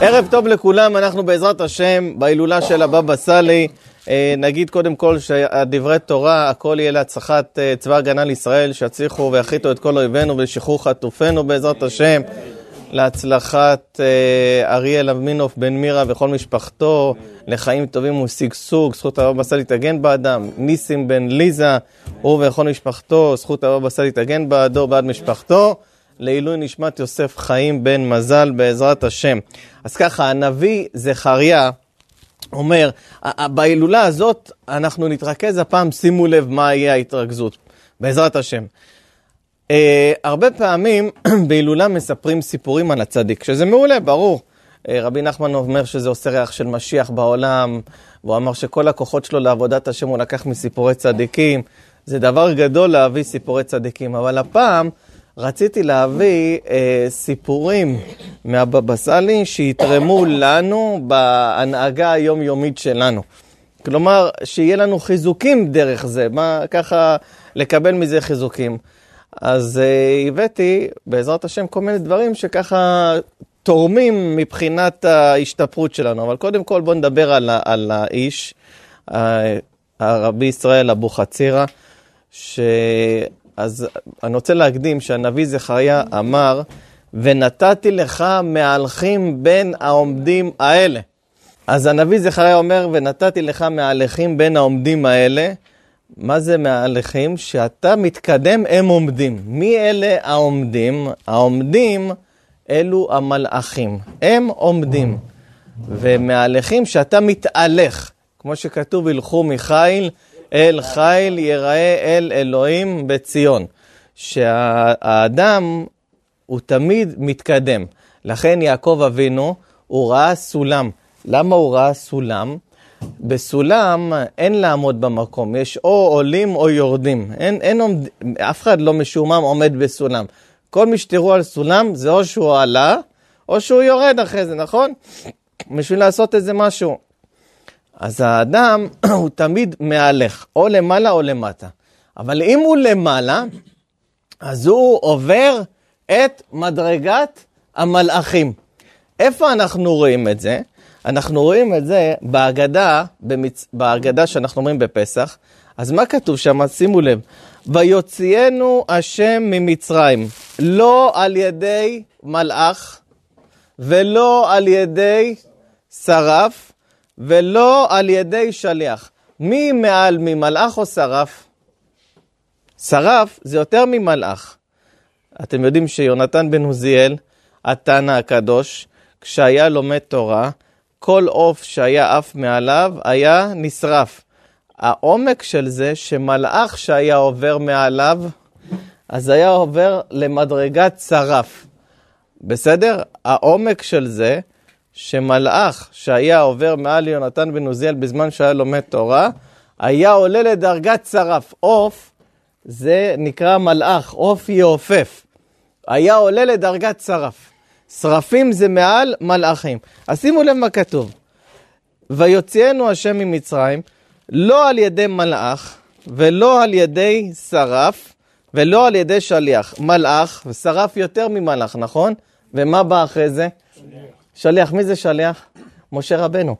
ערב טוב לכולם, אנחנו בעזרת השם בהילולה של הבבא סאלי. נגיד קודם כל שהדברי תורה, הכל יהיה להצלחת צבא הגנה לישראל, שיצליחו ויחיתו את כל אויבינו ולשחרור חטופינו בעזרת השם. להצלחת אריאל אבמינוף בן מירה וכל משפחתו, לחיים טובים ושגשוג, זכות הבבא סאלי תגן באדם. ניסים בן ליזה, הוא וכל משפחתו, זכות הבבא סאלי תגן בעדו, בעד משפחתו. לעילוי נשמת יוסף חיים בן מזל בעזרת השם. אז ככה, הנביא זכריה אומר, בהילולה הזאת אנחנו נתרכז הפעם, שימו לב מה יהיה ההתרכזות, בעזרת השם. Uh, הרבה פעמים בהילולה מספרים סיפורים על הצדיק, שזה מעולה, ברור. Uh, רבי נחמן אומר שזה עושה ריח של משיח בעולם, והוא אמר שכל הכוחות שלו לעבודת השם הוא לקח מסיפורי צדיקים. זה דבר גדול להביא סיפורי צדיקים, אבל הפעם רציתי להביא אה, סיפורים מהבבא סאלי שיתרמו לנו בהנהגה היומיומית שלנו. כלומר, שיהיה לנו חיזוקים דרך זה, מה ככה לקבל מזה חיזוקים. אז אה, הבאתי, בעזרת השם, כל מיני דברים שככה תורמים מבחינת ההשתפרות שלנו. אבל קודם כל בואו נדבר על, על האיש, הרבי ישראל אבוחצירא, ש... אז אני רוצה להקדים שהנביא זכריה אמר, ונתתי לך מהלכים בין העומדים האלה. אז הנביא זכריה אומר, ונתתי לך מהלכים בין העומדים האלה. מה זה מהלכים? שאתה מתקדם, הם עומדים. מי אלה העומדים? העומדים אלו המלאכים. הם עומדים. ומהלכים שאתה מתהלך. כמו שכתוב, הלכו מחיל אל חיל יראה אל אלוהים בציון. שהאדם הוא תמיד מתקדם. לכן יעקב אבינו, הוא ראה סולם. למה הוא ראה סולם? בסולם אין לעמוד במקום, יש או עולים או יורדים. אין, אין עומד, אף אחד לא משומם עומד בסולם. כל מי שתראו על סולם זה או שהוא עלה, או שהוא יורד אחרי זה, נכון? בשביל לעשות איזה משהו. אז האדם הוא תמיד מהלך, או למעלה או למטה. אבל אם הוא למעלה, אז הוא עובר את מדרגת המלאכים. איפה אנחנו רואים את זה? אנחנו רואים את זה בהגדה, במצ... בהגדה שאנחנו אומרים בפסח. אז מה כתוב שם? שימו לב. ויוציאנו השם ממצרים, לא על ידי מלאך ולא על ידי שרף, ולא על ידי שליח. מי מעל ממלאך או שרף? שרף זה יותר ממלאך. אתם יודעים שיונתן בן עוזיאל, התנא הקדוש, כשהיה לומד תורה, כל עוף שהיה עף מעליו היה נשרף. העומק של זה שמלאך שהיה עובר מעליו, אז היה עובר למדרגת שרף. בסדר? העומק של זה שמלאך שהיה עובר מעל יונתן בן עוזיאל בזמן שהיה לומד תורה, היה עולה לדרגת שרף. עוף זה נקרא מלאך, עוף יעופף. היה עולה לדרגת שרף. שרפים זה מעל מלאכים. אז שימו לב מה כתוב. ויוציאנו השם ממצרים, לא על ידי מלאך, ולא על ידי שרף, ולא על ידי שליח. מלאך, ושרף יותר ממלאך, נכון? ומה בא אחרי זה? שליח, מי זה שליח? משה רבנו.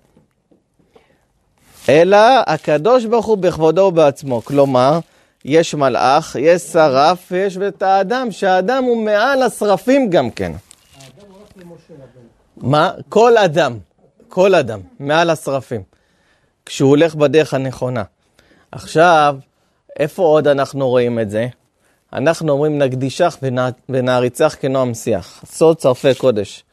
אלא הקדוש ברוך הוא בכבודו ובעצמו. כלומר, יש מלאך, יש שרף ויש את האדם, שהאדם הוא מעל השרפים גם כן. האדם הולך למשה רבנו. מה? כל אדם, כל אדם, מעל השרפים. כשהוא הולך בדרך הנכונה. עכשיו, איפה עוד אנחנו רואים את זה? אנחנו אומרים נקדישך ונעריצך כנועם שיח. סוד צרפי קודש.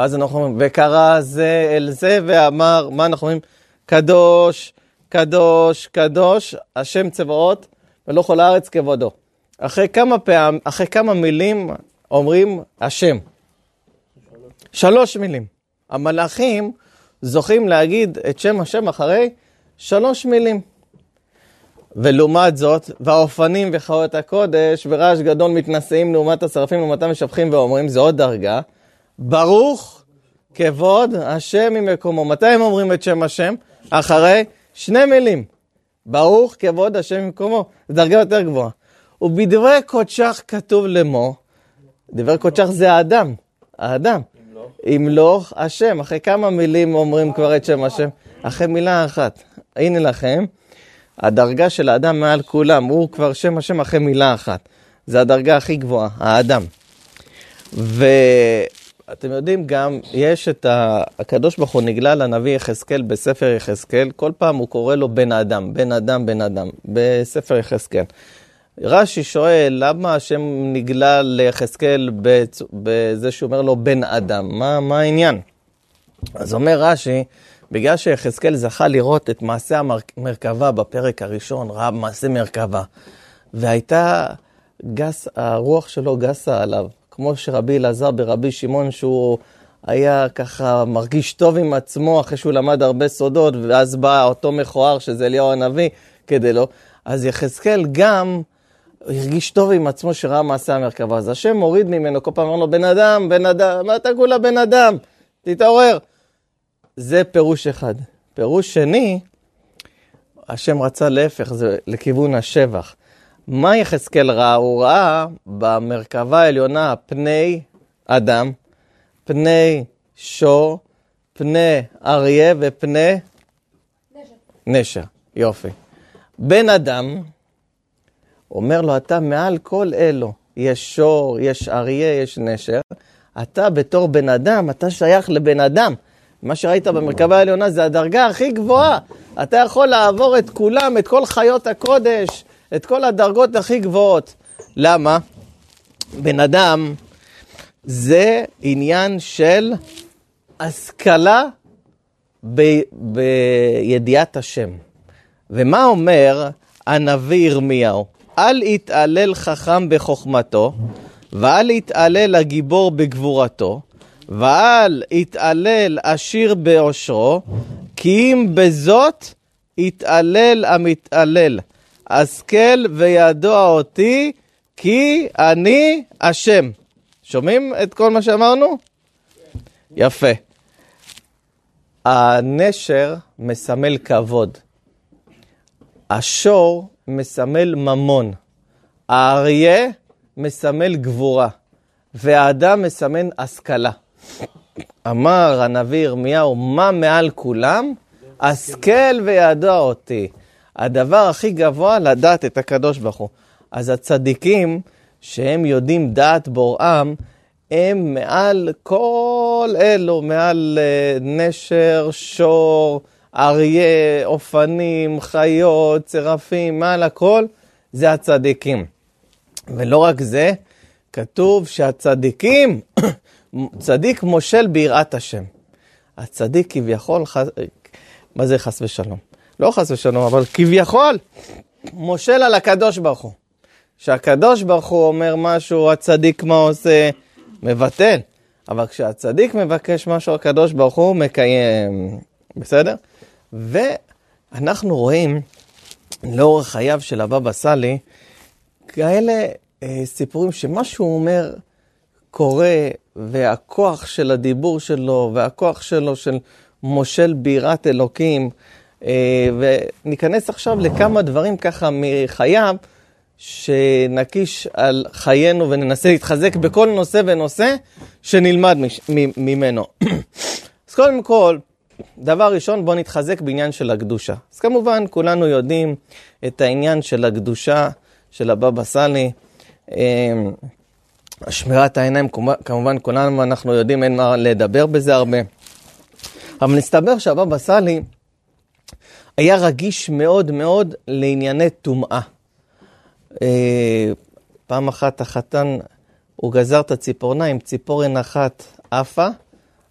ואז אנחנו אומרים, וקרא זה אל זה ואמר, מה אנחנו אומרים? קדוש, קדוש, קדוש, השם צבאות, ולא כל הארץ כבודו. אחרי כמה פעם, אחרי כמה מילים אומרים השם. שלוש מילים. המלאכים זוכים להגיד את שם השם אחרי שלוש מילים. ולעומת זאת, והאופנים וחיות הקודש ורעש גדול מתנשאים לעומת השרפים לעומתם משבחים ואומרים, זה עוד דרגה. ברוך כבוד השם ממקומו. מתי הם אומרים את שם השם? אחרי שני מילים. ברוך כבוד השם ממקומו. זו דרגה יותר גבוהה. ובדברי קודשך כתוב לאמור, דברי קודשך זה האדם, האדם. ימלוך השם. אחרי כמה מילים אומרים כבר את שם השם? אחרי מילה אחת. הנה לכם, הדרגה של האדם מעל כולם, הוא כבר שם השם אחרי מילה אחת. זה הדרגה הכי גבוהה, האדם. ואתם יודעים גם, יש את ה... הקדוש ברוך הוא נגלה לנביא יחזקאל בספר יחזקאל, כל פעם הוא קורא לו בן אדם, בן אדם, בן אדם, בספר יחזקאל. רש"י שואל, למה השם נגלה ליחזקאל בזה שהוא אומר לו בן אדם? מה, מה העניין? אז אומר רש"י, בגלל שיחזקאל זכה לראות את מעשה המרכבה בפרק הראשון, ראה מעשה מרכבה, והייתה גס, הרוח שלו גסה עליו, כמו שרבי אלעזר ברבי שמעון, שהוא היה ככה מרגיש טוב עם עצמו אחרי שהוא למד הרבה סודות, ואז בא אותו מכוער שזה אליהו הנביא כדי לו, אז יחזקאל גם הרגיש טוב עם עצמו שראה מעשה המרכבה. אז השם מוריד ממנו, כל פעם אמר לו, בן אדם, בן אדם, מה אתה כולה בן אדם? תתעורר. זה פירוש אחד. פירוש שני, השם רצה להפך, זה לכיוון השבח. מה יחזקאל ראה? הוא ראה במרכבה העליונה פני אדם, פני שור, פני אריה ופני נשר. נשר. יופי. בן אדם, אומר לו, אתה מעל כל אלו, יש שור, יש אריה, יש נשר, אתה בתור בן אדם, אתה שייך לבן אדם. מה שראית במרכבה העליונה זה הדרגה הכי גבוהה. אתה יכול לעבור את כולם, את כל חיות הקודש, את כל הדרגות הכי גבוהות. למה? בן אדם זה עניין של השכלה ב- בידיעת השם. ומה אומר הנביא ירמיהו? אל יתעלל חכם בחוכמתו, ואל יתעלל הגיבור בגבורתו, ואל יתעלל עשיר בעושרו, כי אם בזאת יתעלל המתעלל. השכל וידוע אותי, כי אני השם. שומעים את כל מה שאמרנו? יפה. הנשר מסמל כבוד. השור מסמל ממון. האריה מסמל גבורה. והאדם מסמן השכלה. אמר הנביא ירמיהו, מה מעל כולם? השכל וידוע אותי. הדבר הכי גבוה, לדעת את הקדוש ברוך הוא. אז הצדיקים, שהם יודעים דעת בוראם, הם מעל כל אלו, מעל uh, נשר, שור, אריה, אופנים, חיות, צרפים, מעל הכל, זה הצדיקים. ולא רק זה, כתוב שהצדיקים, צדיק מושל ביראת השם. הצדיק כביכול. מה זה חס ושלום? לא חס ושלום, אבל כביכול מושל על הקדוש ברוך הוא. כשהקדוש ברוך הוא אומר משהו, הצדיק מה עושה? מבטל. אבל כשהצדיק מבקש משהו, הקדוש ברוך הוא מקיים. בסדר? ואנחנו רואים לאורך חייו של הבבא סאלי, כאלה אה, סיפורים שמה שהוא אומר קורה, והכוח של הדיבור שלו, והכוח שלו של מושל בירת אלוקים, וניכנס עכשיו לכמה דברים ככה מחייו, שנקיש על חיינו וננסה להתחזק בכל נושא ונושא שנלמד ממנו. אז קודם כל, דבר ראשון, בואו נתחזק בעניין של הקדושה. אז כמובן, כולנו יודעים את העניין של הקדושה של הבבא סאלי. אמ, שמירת העיניים, כמובן, כולנו אנחנו יודעים, אין מה לדבר בזה הרבה. אבל מסתבר שהבבא סאלי היה רגיש מאוד מאוד לענייני טומאה. אה, פעם אחת החתן, הוא גזר את הציפורניים, ציפורן אחת עפה,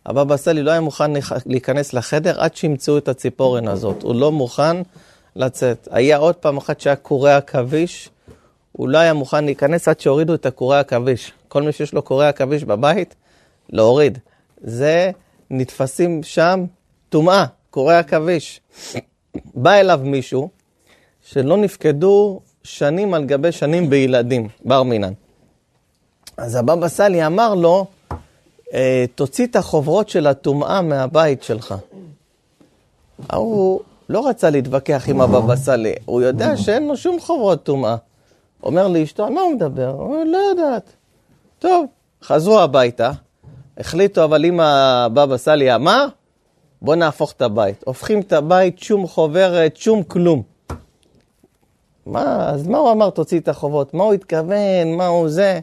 הבבא סאלי לא היה מוכן להיכנס לחדר עד שימצאו את הציפורן הזאת. הוא לא מוכן לצאת. היה עוד פעם אחת שהיה קורי עכביש, הוא לא היה מוכן להיכנס עד שהורידו את הקורי עכביש. כל מי שיש לו קורי עכביש בבית, להוריד. זה, נתפסים שם טומאה, קורי עכביש. בא אליו מישהו שלא נפקדו שנים על גבי שנים בילדים, בר מינן. אז הבבא סאלי אמר לו, אה, תוציא את החוברות של הטומאה מהבית שלך. ההוא לא רצה להתווכח עם הבבא סאלי, הוא יודע שאין לו שום חוברות טומאה. אומר לאשתו, על מה הוא מדבר? הוא אומר, לא יודעת. טוב, חזרו הביתה, החליטו, אבל אם הבבא סאלי אמר, בוא נהפוך את הבית. הופכים את הבית, שום חוברת, שום כלום. מה, אז מה הוא אמר, תוציא את החובות? מה הוא התכוון? מה הוא זה?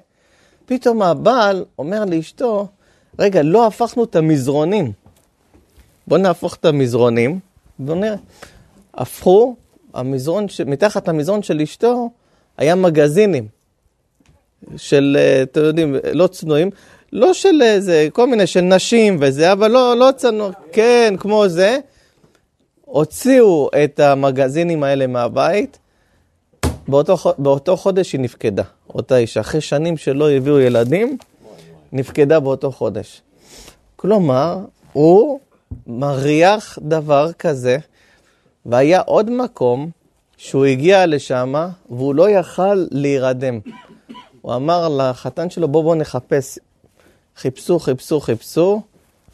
פתאום הבעל אומר לאשתו, רגע, לא הפכנו את המזרונים. בוא נהפוך את המזרונים, בוא נראה. הפכו, המזרון, ש... מתחת למזרון של אשתו היה מגזינים של, אה, אתם יודעים, לא צנועים, לא של איזה, כל מיני, של נשים וזה, אבל לא, לא צנוע, כן, כמו זה. הוציאו את המגזינים האלה מהבית, באותו, באותו חודש היא נפקדה, אותה אישה. אחרי שנים שלא הביאו ילדים, נפקדה באותו חודש. כלומר, הוא מריח דבר כזה, והיה עוד מקום שהוא הגיע לשם והוא לא יכל להירדם. הוא אמר לחתן שלו, בוא בוא נחפש. חיפשו, חיפשו, חיפשו,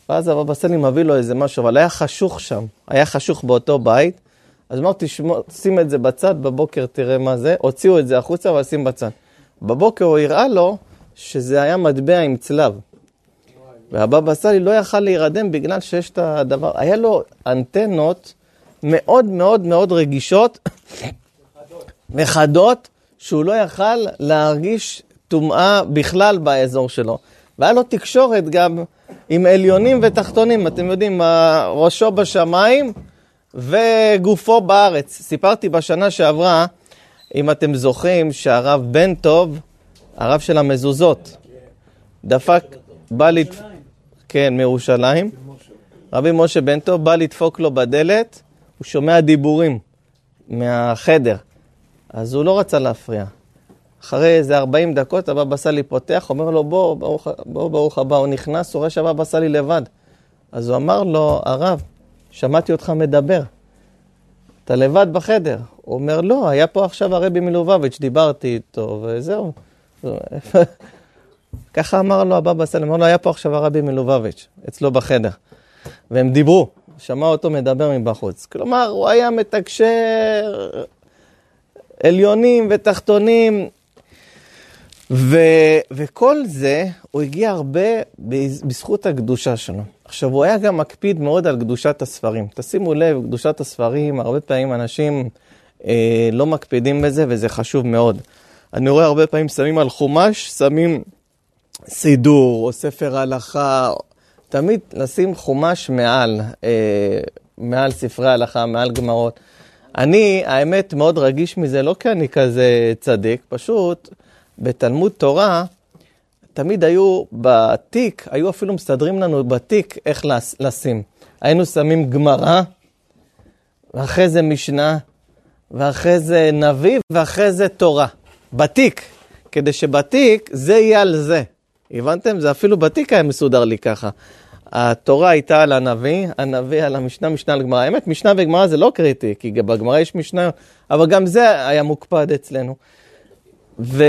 ואז הבבא סאלי מביא לו איזה משהו, אבל היה חשוך שם, היה חשוך באותו בית. אז אמר, שים את זה בצד, בבוקר תראה מה זה. הוציאו את זה החוצה, אבל שים בצד. בבוקר הוא הראה לו שזה היה מטבע עם צלב. והבבא סאלי לא יכל להירדם בגלל שיש את הדבר, היה לו אנטנות מאוד מאוד מאוד רגישות וחדות, שהוא לא יכל להרגיש טומאה בכלל באזור שלו. והיה לו תקשורת גם עם עליונים ותחתונים, אתם יודעים, ראשו בשמיים וגופו בארץ. סיפרתי בשנה שעברה, אם אתם זוכרים, שהרב בן טוב, הרב של המזוזות, דפק, בא לדפוק, כן, מירושלים, רבי משה בן טוב בא לדפוק לו בדלת, הוא שומע דיבורים מהחדר, אז הוא לא רצה להפריע. אחרי איזה 40 דקות הבבא סאלי פותח, אומר לו, בוא, ברוך, בוא, ברוך הבא. הוא נכנס, הוא רואה שהבבא סאלי לבד. אז הוא אמר לו, הרב, שמעתי אותך מדבר. אתה לבד בחדר. הוא אומר, לא, היה פה עכשיו הרבי מלובביץ', דיברתי איתו, וזהו. ככה אמר לו הבבא סאלי, אמר לו, היה פה עכשיו הרבי מלובביץ', אצלו בחדר. והם דיברו, שמע אותו מדבר מבחוץ. כלומר, הוא היה מתקשר עליונים ותחתונים, ו, וכל זה, הוא הגיע הרבה בזכות הקדושה שלו. עכשיו, הוא היה גם מקפיד מאוד על קדושת הספרים. תשימו לב, קדושת הספרים, הרבה פעמים אנשים אה, לא מקפידים בזה, וזה חשוב מאוד. אני רואה הרבה פעמים שמים על חומש, שמים סידור או ספר הלכה, תמיד לשים חומש מעל, אה, מעל ספרי הלכה, מעל גמרות. אני, האמת, מאוד רגיש מזה, לא כי אני כזה צדיק, פשוט בתלמוד תורה, תמיד היו בתיק, היו אפילו מסדרים לנו בתיק איך לשים. היינו שמים גמרא, ואחרי זה משנה, ואחרי זה נביא, ואחרי זה תורה. בתיק, כדי שבתיק זה יהיה על זה. הבנתם? זה אפילו בתיק היה מסודר לי ככה. התורה הייתה על הנביא, הנביא על המשנה, משנה על גמרא. האמת, משנה וגמרא זה לא קריטי, כי בגמרא יש משנה, אבל גם זה היה מוקפד אצלנו. ו...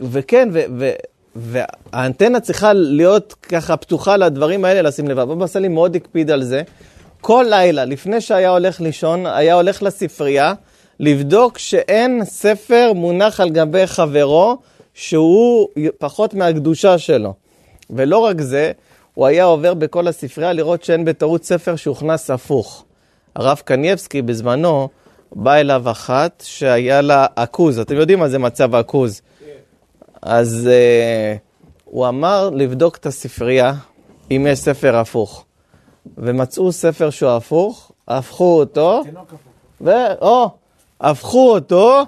וכן, ו... ו... והאנטנה צריכה להיות ככה פתוחה לדברים האלה, לשים לב. אבא סאלי מאוד הקפיד על זה. כל לילה, לפני שהיה הולך לישון, היה הולך לספרייה, לבדוק שאין ספר מונח על גבי חברו, שהוא פחות מהקדושה שלו. ולא רק זה, הוא היה עובר בכל הספרייה לראות שאין בטעות ספר שהוכנס הפוך. הרב קנייבסקי בזמנו בא אליו אחת שהיה לה עכוז, אתם יודעים מה זה מצב עכוז. אז uh, הוא אמר לבדוק את הספרייה אם יש ספר הפוך. ומצאו ספר שהוא הפוך, הפכו אותו, ואו, הפכו אותו,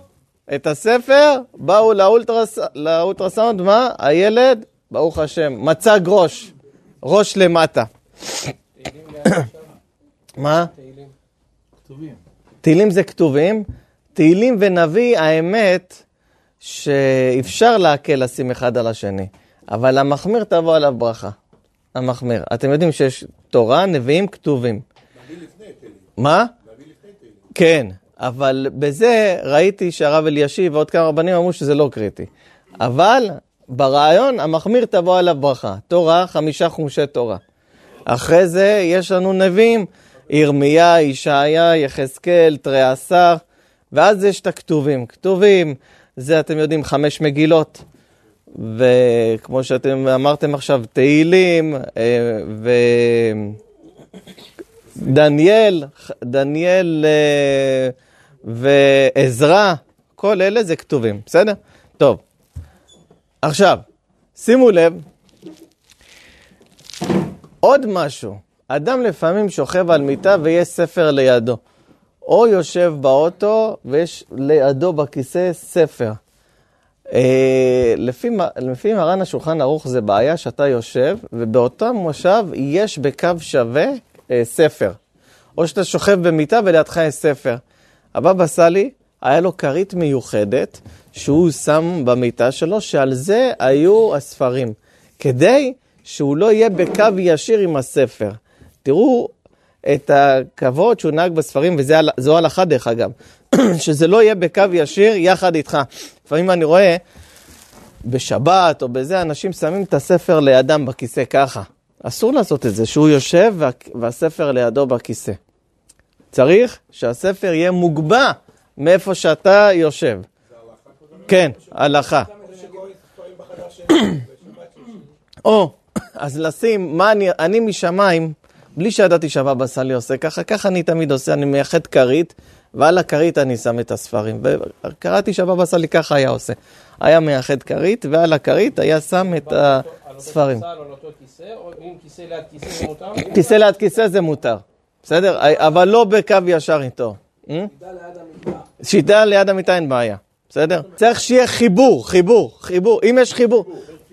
את הספר, באו לאולטרס, לאולטרסאונד, מה? הילד, ברוך השם, מצג ראש. ראש למטה. מה? תהילים זה כתובים. תהילים ונביא, האמת שאפשר להקל לשים אחד על השני, אבל המחמיר תבוא עליו ברכה. המחמיר. אתם יודעים שיש תורה, נביאים, כתובים. מה? כן, אבל בזה ראיתי שהרב אלישיב ועוד כמה רבנים אמרו שזה לא קריטי. אבל ברעיון, המחמיר תבוא עליו ברכה. תורה, חמישה חומשי תורה. אחרי זה יש לנו נביאים, ירמיה, ישעיה, יחזקאל, תרי עשר, ואז יש את הכתובים. כתובים, זה אתם יודעים, חמש מגילות. וכמו שאתם אמרתם עכשיו, תהילים, אה, ודניאל, דניאל אה, ועזרא, כל אלה זה כתובים, בסדר? טוב. עכשיו, שימו לב, עוד משהו, אדם לפעמים שוכב על מיטה ויש ספר לידו, או יושב באוטו ויש לידו בכיסא ספר. אה, לפי, לפי מרן השולחן ערוך זה בעיה שאתה יושב, ובאותו מושב יש בקו שווה אה, ספר. או שאתה שוכב במיטה ולידך יש ספר. הבבא סאלי, היה לו כרית מיוחדת שהוא שם במיטה שלו, שעל זה היו הספרים, כדי שהוא לא יהיה בקו ישיר עם הספר. תראו את הכבוד שהוא נהג בספרים, וזו הלכה דרך אגב, שזה לא יהיה בקו ישיר יחד איתך. לפעמים אני רואה בשבת או בזה, אנשים שמים את הספר לידם בכיסא ככה. אסור לעשות את זה, שהוא יושב וה, והספר לידו בכיסא. צריך שהספר יהיה מוגבע מאיפה שאתה יושב. כן, הלכה. או, אז לשים, מה אני, אני משמיים, בלי שידעתי שהבבא סאלי עושה ככה, ככה אני תמיד עושה, אני מייחד כרית, ועל הכרית אני שם את הספרים. וקראתי שהבבא סאלי ככה היה עושה. היה מייחד כרית, ועל הכרית היה שם את הספרים. כיסא ליד כיסא זה מותר, בסדר? אבל לא בקו ישר איתו. שיטה ליד המיטה אין בעיה, בסדר? צריך שיהיה חיבור, חיבור, חיבור. אם יש חיבור...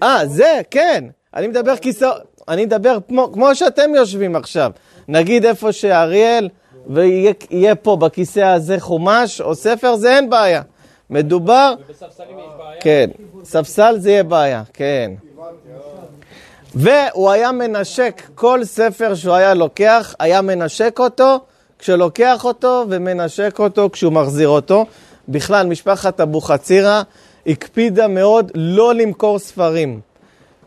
אה, זה, כן. אני מדבר כיסא... אני מדבר כמו שאתם יושבים עכשיו. נגיד איפה שאריאל... ויהיה פה בכיסא הזה חומש או ספר, זה אין בעיה. מדובר... ובספסלים יש בעיה? כן, ספסל זה יהיה בעיה, כן. והוא היה מנשק כל ספר שהוא היה לוקח, היה מנשק אותו כשלוקח אותו ומנשק אותו כשהוא מחזיר אותו. בכלל, משפחת אבוחצירא הקפידה מאוד לא למכור ספרים.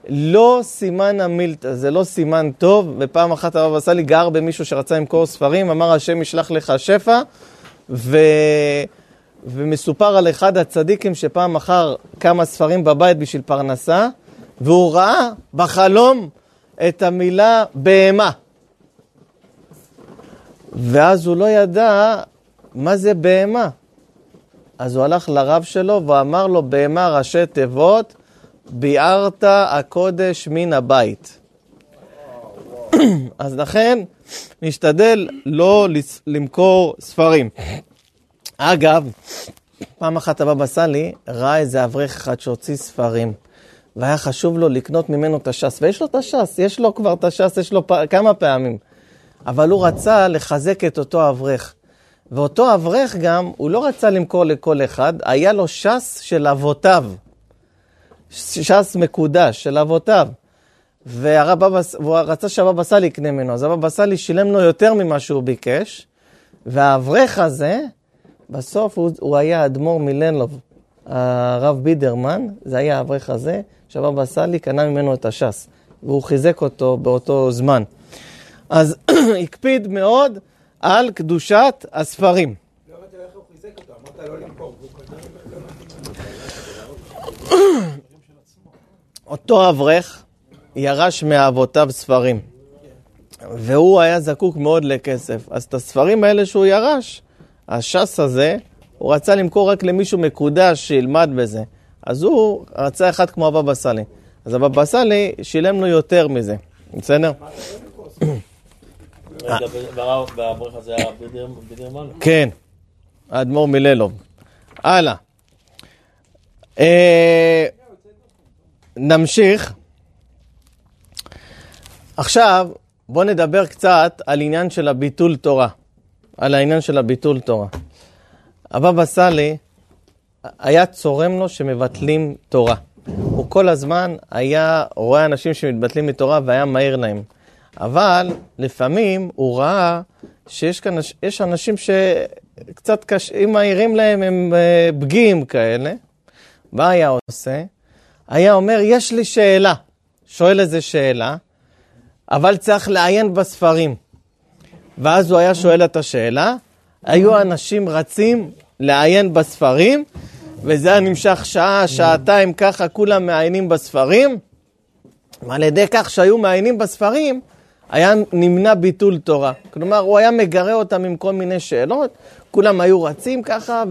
לא סימן המילתא, זה לא סימן טוב, ופעם אחת הרב עשה לי גר במישהו שרצה למכור ספרים, אמר השם ישלח לך שפע, ו... ומסופר על אחד הצדיקים שפעם אחר כמה ספרים בבית בשביל פרנסה, והוא ראה בחלום את המילה בהמה. ואז הוא לא ידע מה זה בהמה. אז הוא הלך לרב שלו ואמר לו, בהמה ראשי תיבות, ביערת הקודש מן הבית. אז לכן, נשתדל לא למכור ספרים. אגב, פעם אחת הבבא סאלי ראה איזה אברך אחד שהוציא ספרים, והיה חשוב לו לקנות ממנו את הש"ס, ויש לו את הש"ס, יש לו כבר את הש"ס, יש לו פ... כמה פעמים. אבל הוא רצה לחזק את אותו אברך. ואותו אברך גם, הוא לא רצה למכור לכל אחד, היה לו ש"ס של אבותיו. ש"ס מקודש של אבותיו. והוא רצה שהבבא סאלי יקנה ממנו, אז הבבא סאלי שילם לו יותר ממה שהוא ביקש, והאברך הזה, בסוף הוא, הוא היה אדמו"ר מלנלוב, הרב בידרמן, זה היה האברך הזה, שהבבא סאלי קנה ממנו את הש"ס, והוא חיזק אותו באותו זמן. אז הקפיד מאוד על קדושת הספרים. לא הבנתי איך הוא חיזק אותו, אברך ירש מאבותיו ספרים, והוא היה זקוק מאוד לכסף. אז את הספרים האלה שהוא ירש, הש"ס הזה, הוא רצה למכור רק למישהו מקודש שילמד בזה. אז הוא רצה אחד כמו הבבא סאלי. אז הבבא סאלי שילם לו יותר מזה, בסדר? בידרמן? כן, האדמו"ר מללוב. הלאה. נמשיך. עכשיו, בואו נדבר קצת על עניין של הביטול תורה. על העניין של הביטול תורה. הבבא סאלי, היה צורם לו שמבטלים תורה. הוא כל הזמן היה רואה אנשים שמתבטלים מתורה והיה מהיר להם. אבל לפעמים הוא ראה שיש כאן, אנשים שקצת קשה, אם מעירים להם הם פגיעים אה, כאלה. מה היה עושה? היה אומר, יש לי שאלה. שואל איזה שאלה, אבל צריך לעיין בספרים. ואז הוא היה שואל את השאלה, היו אנשים רצים לעיין בספרים, וזה היה נמשך שעה, שעתיים, ככה כולם מעיינים בספרים, ועל ידי כך שהיו מעיינים בספרים, היה נמנע ביטול תורה. כלומר, הוא היה מגרה אותם עם כל מיני שאלות, כולם היו רצים ככה,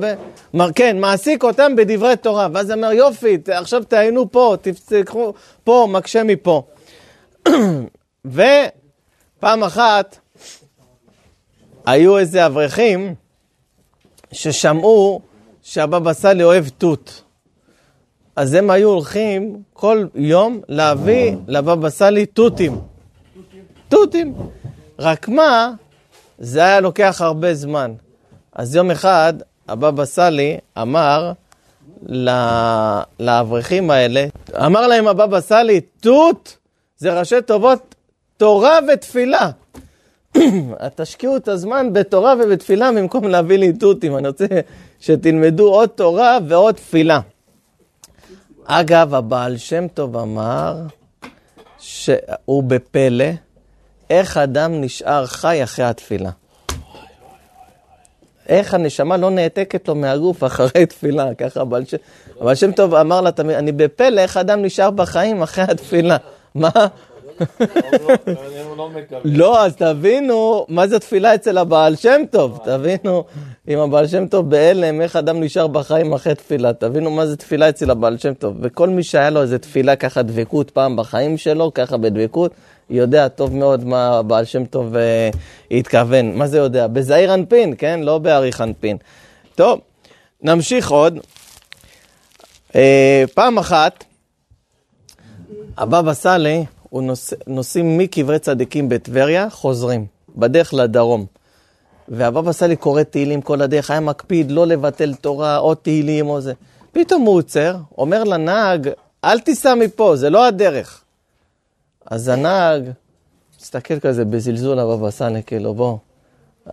ומר, כן, מעסיק אותם בדברי תורה. ואז אמר, יופי, עכשיו תעיינו פה, תפתחו פה, מקשה מפה. ופעם אחת היו איזה אברכים ששמעו שהבבא סאלי אוהב תות. אז הם היו הולכים כל יום להביא לבבא סאלי תותים. תותים. רק מה, זה היה לוקח הרבה זמן. אז יום אחד הבבא סאלי אמר לאברכים האלה, אמר להם הבבא סאלי, תות זה ראשי טובות תורה ותפילה. תשקיעו את הזמן בתורה ובתפילה במקום להביא לי תותים. אני רוצה שתלמדו עוד תורה ועוד תפילה. אגב, הבעל שם טוב אמר שהוא בפלא, איך אדם נשאר חי אחרי התפילה. איך הנשמה לא נעתקת לו מהגוף אחרי תפילה, ככה הבעל שם, שם טוב אמר לה אני בפלא איך אדם נשאר בחיים אחרי התפילה. מה? לא, אז תבינו מה זה תפילה אצל הבעל שם טוב. תבינו, אם הבעל שם טוב בהלם, איך אדם נשאר בחיים אחרי תפילה. תבינו מה זה תפילה אצל הבעל שם טוב. וכל מי שהיה לו איזה תפילה ככה דבקות פעם בחיים שלו, ככה בדבקות, יודע טוב מאוד מה הבעל שם טוב אה, התכוון. מה זה יודע? בזעיר אנפין, כן? לא באריך אנפין. טוב, נמשיך עוד. אה, פעם אחת, הבבא סאלי, נוס, נוסעים מקברי צדיקים בטבריה, חוזרים, בדרך לדרום. והבבא סאלי קורא תהילים כל הדרך, היה מקפיד לא לבטל תורה או תהילים או זה. פתאום הוא עוצר, אומר לנהג, אל תיסע מפה, זה לא הדרך. אז הנהג מסתכל כזה בזלזול הבבא סאלי, כאילו, בוא,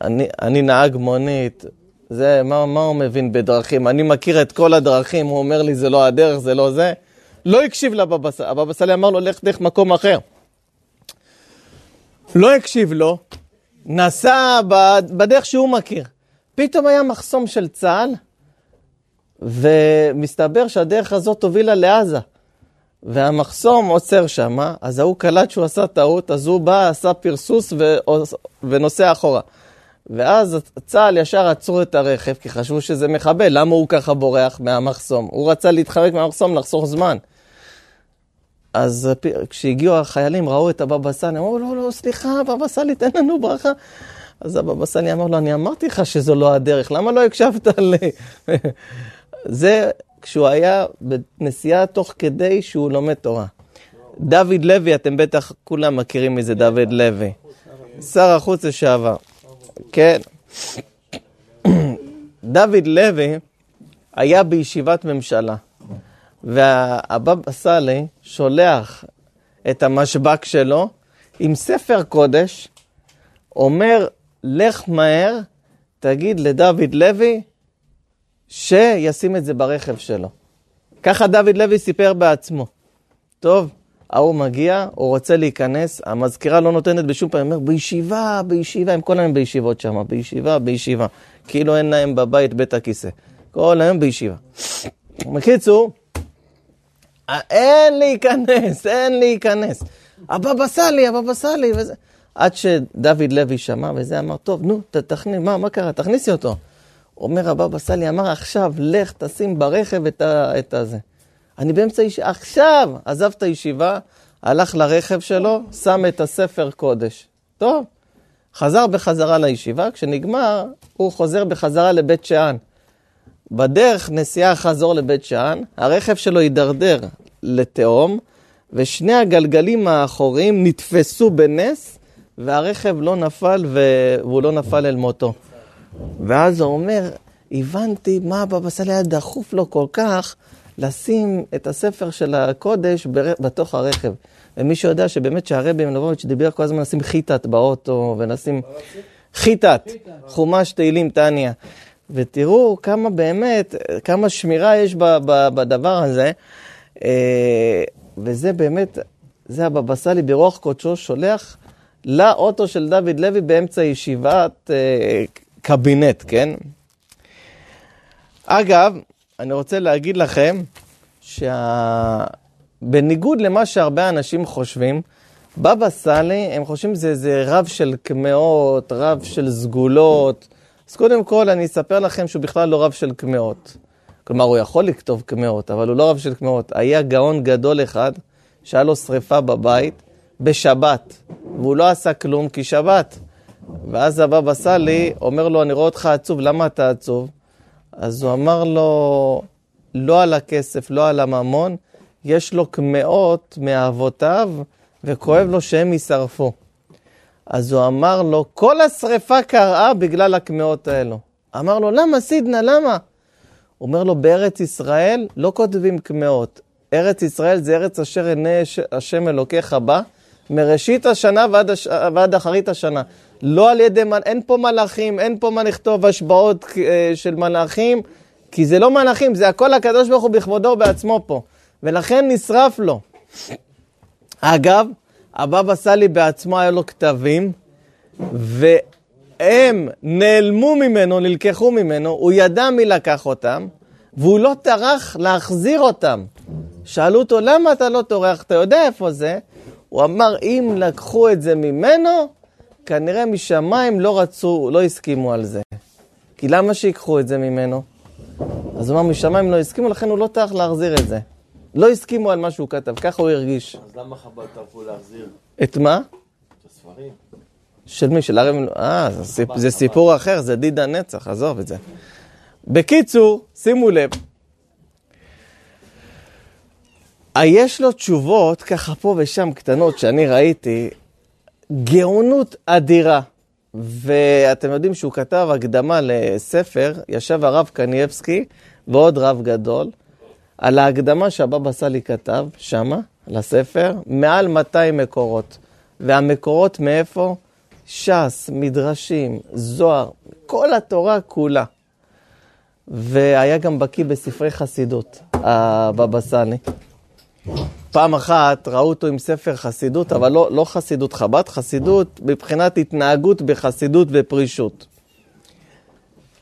אני, אני נהג מונית, זה, מה, מה הוא מבין בדרכים? אני מכיר את כל הדרכים, הוא אומר לי, זה לא הדרך, זה לא זה. לא הקשיב לבבא סאלי, הבבא סאלי אמר לו, לך דרך מקום אחר. לא הקשיב לו, נסע בדרך שהוא מכיר. פתאום היה מחסום של צה"ל, ומסתבר שהדרך הזאת הובילה לעזה. והמחסום עוצר שם, אז ההוא קלט שהוא עשה טעות, אז הוא בא, עשה פרסוס ו... ונוסע אחורה. ואז צה"ל ישר עצרו את הרכב, כי חשבו שזה מחבל, למה הוא ככה בורח מהמחסום? הוא רצה להתחמק מהמחסום, לחסוך זמן. אז כשהגיעו החיילים, ראו את הבבא סאלי, אמרו, לא, לא, סליחה, בבא סאלי, תן לנו ברכה. אז הבבא סאלי אמר לו, אני אמרתי לך שזו לא הדרך, למה לא הקשבת לי? זה כשהוא היה בנסיעה תוך כדי שהוא לומד תורה. דוד לוי, אתם בטח כולם מכירים מי זה דוד לוי. שר החוץ לשעבר. כן. דוד לוי היה בישיבת ממשלה. והבבא סאלי שולח את המשבק שלו עם ספר קודש, אומר, לך מהר, תגיד לדוד לוי שישים את זה ברכב שלו. ככה דוד לוי סיפר בעצמו. טוב, ההוא מגיע, הוא רוצה להיכנס, המזכירה לא נותנת בשום פעם, אומר, בישיבה, בישיבה, הם כל היום בישיבות שם, בישיבה, בישיבה. כאילו אין להם בבית בית הכיסא. כל היום בישיבה. בקיצור, אין להיכנס, אין להיכנס. הבבא סאלי, הבבא סאלי, וזה. עד שדוד לוי שמע וזה, אמר, טוב, נו, תכניס, מה, מה קרה? תכניסי אותו. אומר הבבא סאלי, אמר, עכשיו, לך, תשים ברכב את, ה, את הזה. אני באמצע ישיבה, עכשיו! עזב את הישיבה, הלך לרכב שלו, שם את הספר קודש. טוב, חזר בחזרה לישיבה, כשנגמר, הוא חוזר בחזרה לבית שאן. בדרך נסיעה חזור לבית שאן, הרכב שלו הידרדר לתהום, ושני הגלגלים האחוריים נתפסו בנס, והרכב לא נפל והוא לא נפל אל מותו. ואז הוא אומר, הבנתי מה הבבא סאלי היה דחוף לו כל כך לשים את הספר של הקודש בתוך הרכב. ומי שיודע שבאמת שהרבי מלובביץ' דיבר כל הזמן לשים חיטת באוטו, ונשים חיטת, חומש תהילים טניה. ותראו כמה באמת, כמה שמירה יש בדבר הזה. אה, וזה באמת, זה הבבא סאלי ברוח קודשו שולח לאוטו של דוד לוי באמצע ישיבת אה, קבינט, כן? אגב, אני רוצה להגיד לכם שבניגוד שה... למה שהרבה אנשים חושבים, בבא סאלי, הם חושבים שזה זה רב של קמעות, רב של סגולות. אז קודם כל, אני אספר לכם שהוא בכלל לא רב של קמעות. כלומר, הוא יכול לכתוב קמעות, אבל הוא לא רב של קמעות. היה גאון גדול אחד, שהיה לו שריפה בבית, בשבת, והוא לא עשה כלום כי שבת. ואז הבבא סאלי אומר לו, אני רואה אותך עצוב, למה אתה עצוב? אז הוא אמר לו, לא על הכסף, לא על הממון, יש לו קמעות מאבותיו, וכואב לו שהם יישרפו. אז הוא אמר לו, כל השריפה קראה בגלל הקמעות האלו. אמר לו, למה סידנה, למה? הוא אומר לו, בארץ ישראל לא כותבים קמעות. ארץ ישראל זה ארץ אשר עיני השם אלוקיך בה, מראשית השנה ועד, הש... ועד אחרית השנה. לא על ידי, אין פה מלאכים, אין פה מה לכתוב השבעות אה, של מלאכים, כי זה לא מלאכים, זה הכל הקדוש ברוך הוא בכבודו ובעצמו פה. ולכן נשרף לו. אגב, הבבא סאלי בעצמו היה לו כתבים, והם נעלמו ממנו, נלקחו ממנו, הוא ידע מי לקח אותם, והוא לא טרח להחזיר אותם. שאלו אותו, למה אתה לא טורח? אתה יודע איפה זה? הוא אמר, אם לקחו את זה ממנו, כנראה משמיים לא רצו, לא הסכימו על זה. כי למה שיקחו את זה ממנו? אז הוא אמר, משמיים לא הסכימו, לכן הוא לא טרח להחזיר את זה. לא הסכימו על מה שהוא כתב, ככה הוא הרגיש. אז למה חב"ד טרחו להחזיר? את מה? את הספרים. של מי? של הרב... אה, זה, סיפ... זה סיפור אחר, זה דיד הנצח, עזוב את זה. בקיצור, שימו לב. יש לו תשובות, ככה פה ושם קטנות, שאני ראיתי, גאונות אדירה. ואתם יודעים שהוא כתב הקדמה לספר, ישב הרב קנייבסקי ועוד רב גדול, על ההקדמה שהבבא סאלי כתב שמה, לספר, מעל 200 מקורות. והמקורות מאיפה? ש"ס, מדרשים, זוהר, כל התורה כולה. והיה גם בקיא בספרי חסידות, הבבא סאלי. פעם אחת ראו אותו עם ספר חסידות, אבל לא, לא חסידות חב"ד, חסידות מבחינת התנהגות בחסידות ופרישות.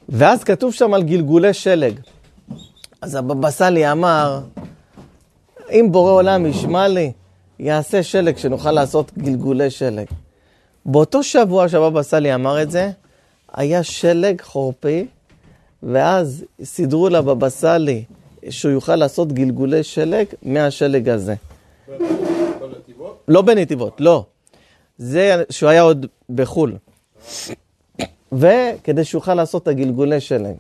ואז כתוב שם על גלגולי שלג. אז הבבא סאלי אמר, אם בורא עולם ישמע לי, יעשה שלג, שנוכל לעשות גלגולי שלג. באותו שבוע שהבבא סאלי אמר את זה, היה שלג חורפי, ואז סידרו לבבא סאלי שהוא יוכל לעשות גלגולי שלג מהשלג הזה. לא בנתיבות, לא. זה שהוא היה עוד בחו"ל. וכדי שהוא יוכל לעשות את הגלגולי שלג.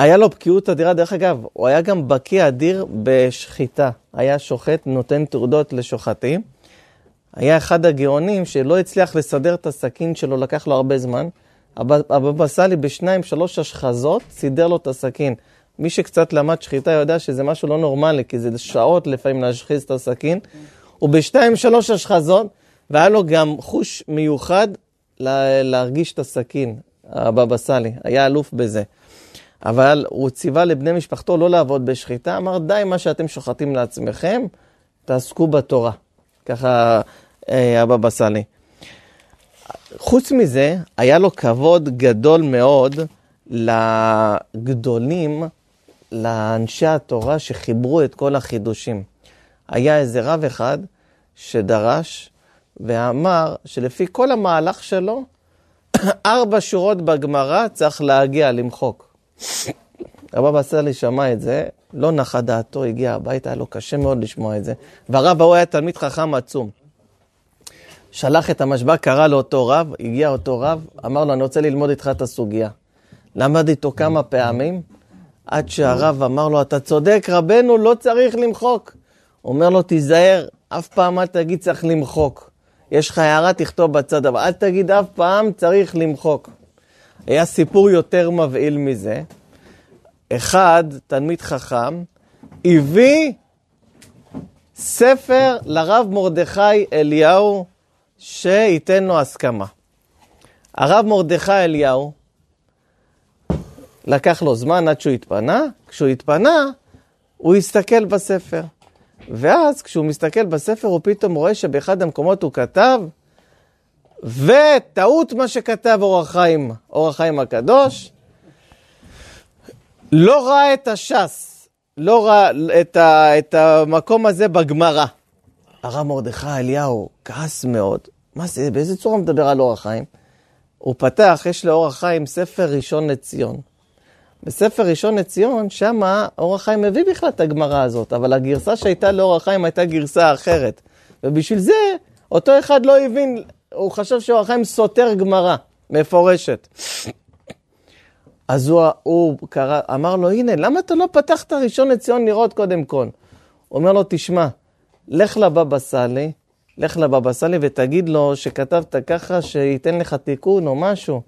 היה לו בקיאות אדירה, דרך אגב, הוא היה גם בקיא אדיר בשחיטה. היה שוחט, נותן תעודות לשוחטים. היה אחד הגאונים שלא הצליח לסדר את הסכין שלו, לקח לו הרבה זמן. הבבא סאלי בשניים, שלוש השחזות, סידר לו את הסכין. מי שקצת למד שחיטה יודע שזה משהו לא נורמלי, כי זה שעות לפעמים להשחיז את הסכין. ובשתיים, שלוש השחזות, והיה לו גם חוש מיוחד להרגיש את הסכין, הבבא סאלי, היה אלוף בזה. אבל הוא ציווה לבני משפחתו לא לעבוד בשחיטה, אמר די מה שאתם שוחטים לעצמכם, תעסקו בתורה. ככה אה, הבבא סאלי. חוץ מזה, היה לו כבוד גדול מאוד לגדולים, לאנשי התורה שחיברו את כל החידושים. היה איזה רב אחד שדרש ואמר שלפי כל המהלך שלו, ארבע שורות בגמרא צריך להגיע למחוק. רבא סאלי שמע את זה, לא נחה דעתו, הגיע הביתה, היה לו קשה מאוד לשמוע את זה. והרב ההוא היה תלמיד חכם עצום. שלח את המשבע, קרא לאותו רב, הגיע אותו רב, אמר לו, אני רוצה ללמוד איתך את הסוגיה. למד איתו כמה פעמים, עד שהרב אמר לו, אתה צודק, רבנו, לא צריך למחוק. אומר לו, תיזהר, אף פעם אל תגיד צריך למחוק. יש לך הערה, תכתוב בצד, אבל אל תגיד אף פעם צריך למחוק. היה סיפור יותר מבהיל מזה. אחד, תלמיד חכם, הביא ספר לרב מרדכי אליהו שייתן לו הסכמה. הרב מרדכי אליהו, לקח לו זמן עד שהוא התפנה, כשהוא התפנה, הוא הסתכל בספר. ואז כשהוא מסתכל בספר, הוא פתאום רואה שבאחד המקומות הוא כתב, וטעות מה שכתב אור החיים, אור החיים הקדוש, לא ראה את הש"ס, לא ראה את, ה, את המקום הזה בגמרא. הרב מרדכי אליהו כעס מאוד. מה זה, באיזה צורה מדבר על אורח חיים? הוא פתח, יש לאורח חיים ספר ראשון לציון. בספר ראשון לציון, שמה אורח חיים מביא בכלל את הגמרא הזאת, אבל הגרסה שהייתה לאורח חיים הייתה גרסה אחרת. ובשביל זה, אותו אחד לא הבין, הוא חשב שאורח חיים סותר גמרא, מפורשת. אז הוא, הוא קרא, אמר לו, הנה, למה אתה לא פתחת ראשון לציון לראות קודם כל? הוא אומר לו, תשמע, לך לבבא סאלי, לך לבבא סאלי ותגיד לו שכתבת ככה, שייתן לך תיקון או משהו.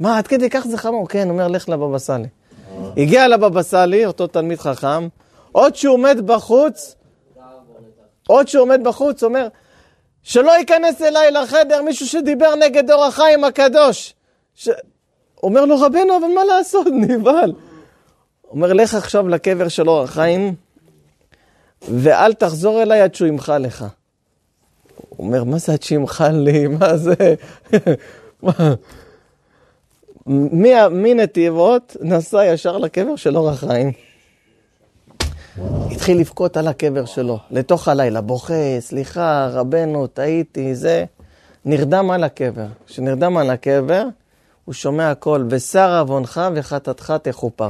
מה, עד כדי כך זה חמור? כן, הוא אומר, לך לבבא סאלי. הגיע לבבא סאלי, אותו תלמיד חכם, עוד שהוא עומד בחוץ, עוד שהוא עומד בחוץ, אומר, שלא ייכנס אליי לחדר מישהו שדיבר נגד אור החיים הקדוש. ש... אומר לו, רבנו, אבל מה לעשות? נבהל. אומר, לך עכשיו לקבר של אור החיים, ואל תחזור אליי עד שהוא ימחל לך. הוא אומר, מה זה עד שימחל לי? מה זה? מנתיבות נסע ישר לקבר של אור החיים. התחיל לבכות על הקבר שלו, לתוך הלילה, בוכה, סליחה, רבנו, טעיתי, זה. נרדם על הקבר. כשנרדם על הקבר, הוא שומע הכל, ושר עוונך וחטאתך תכופר.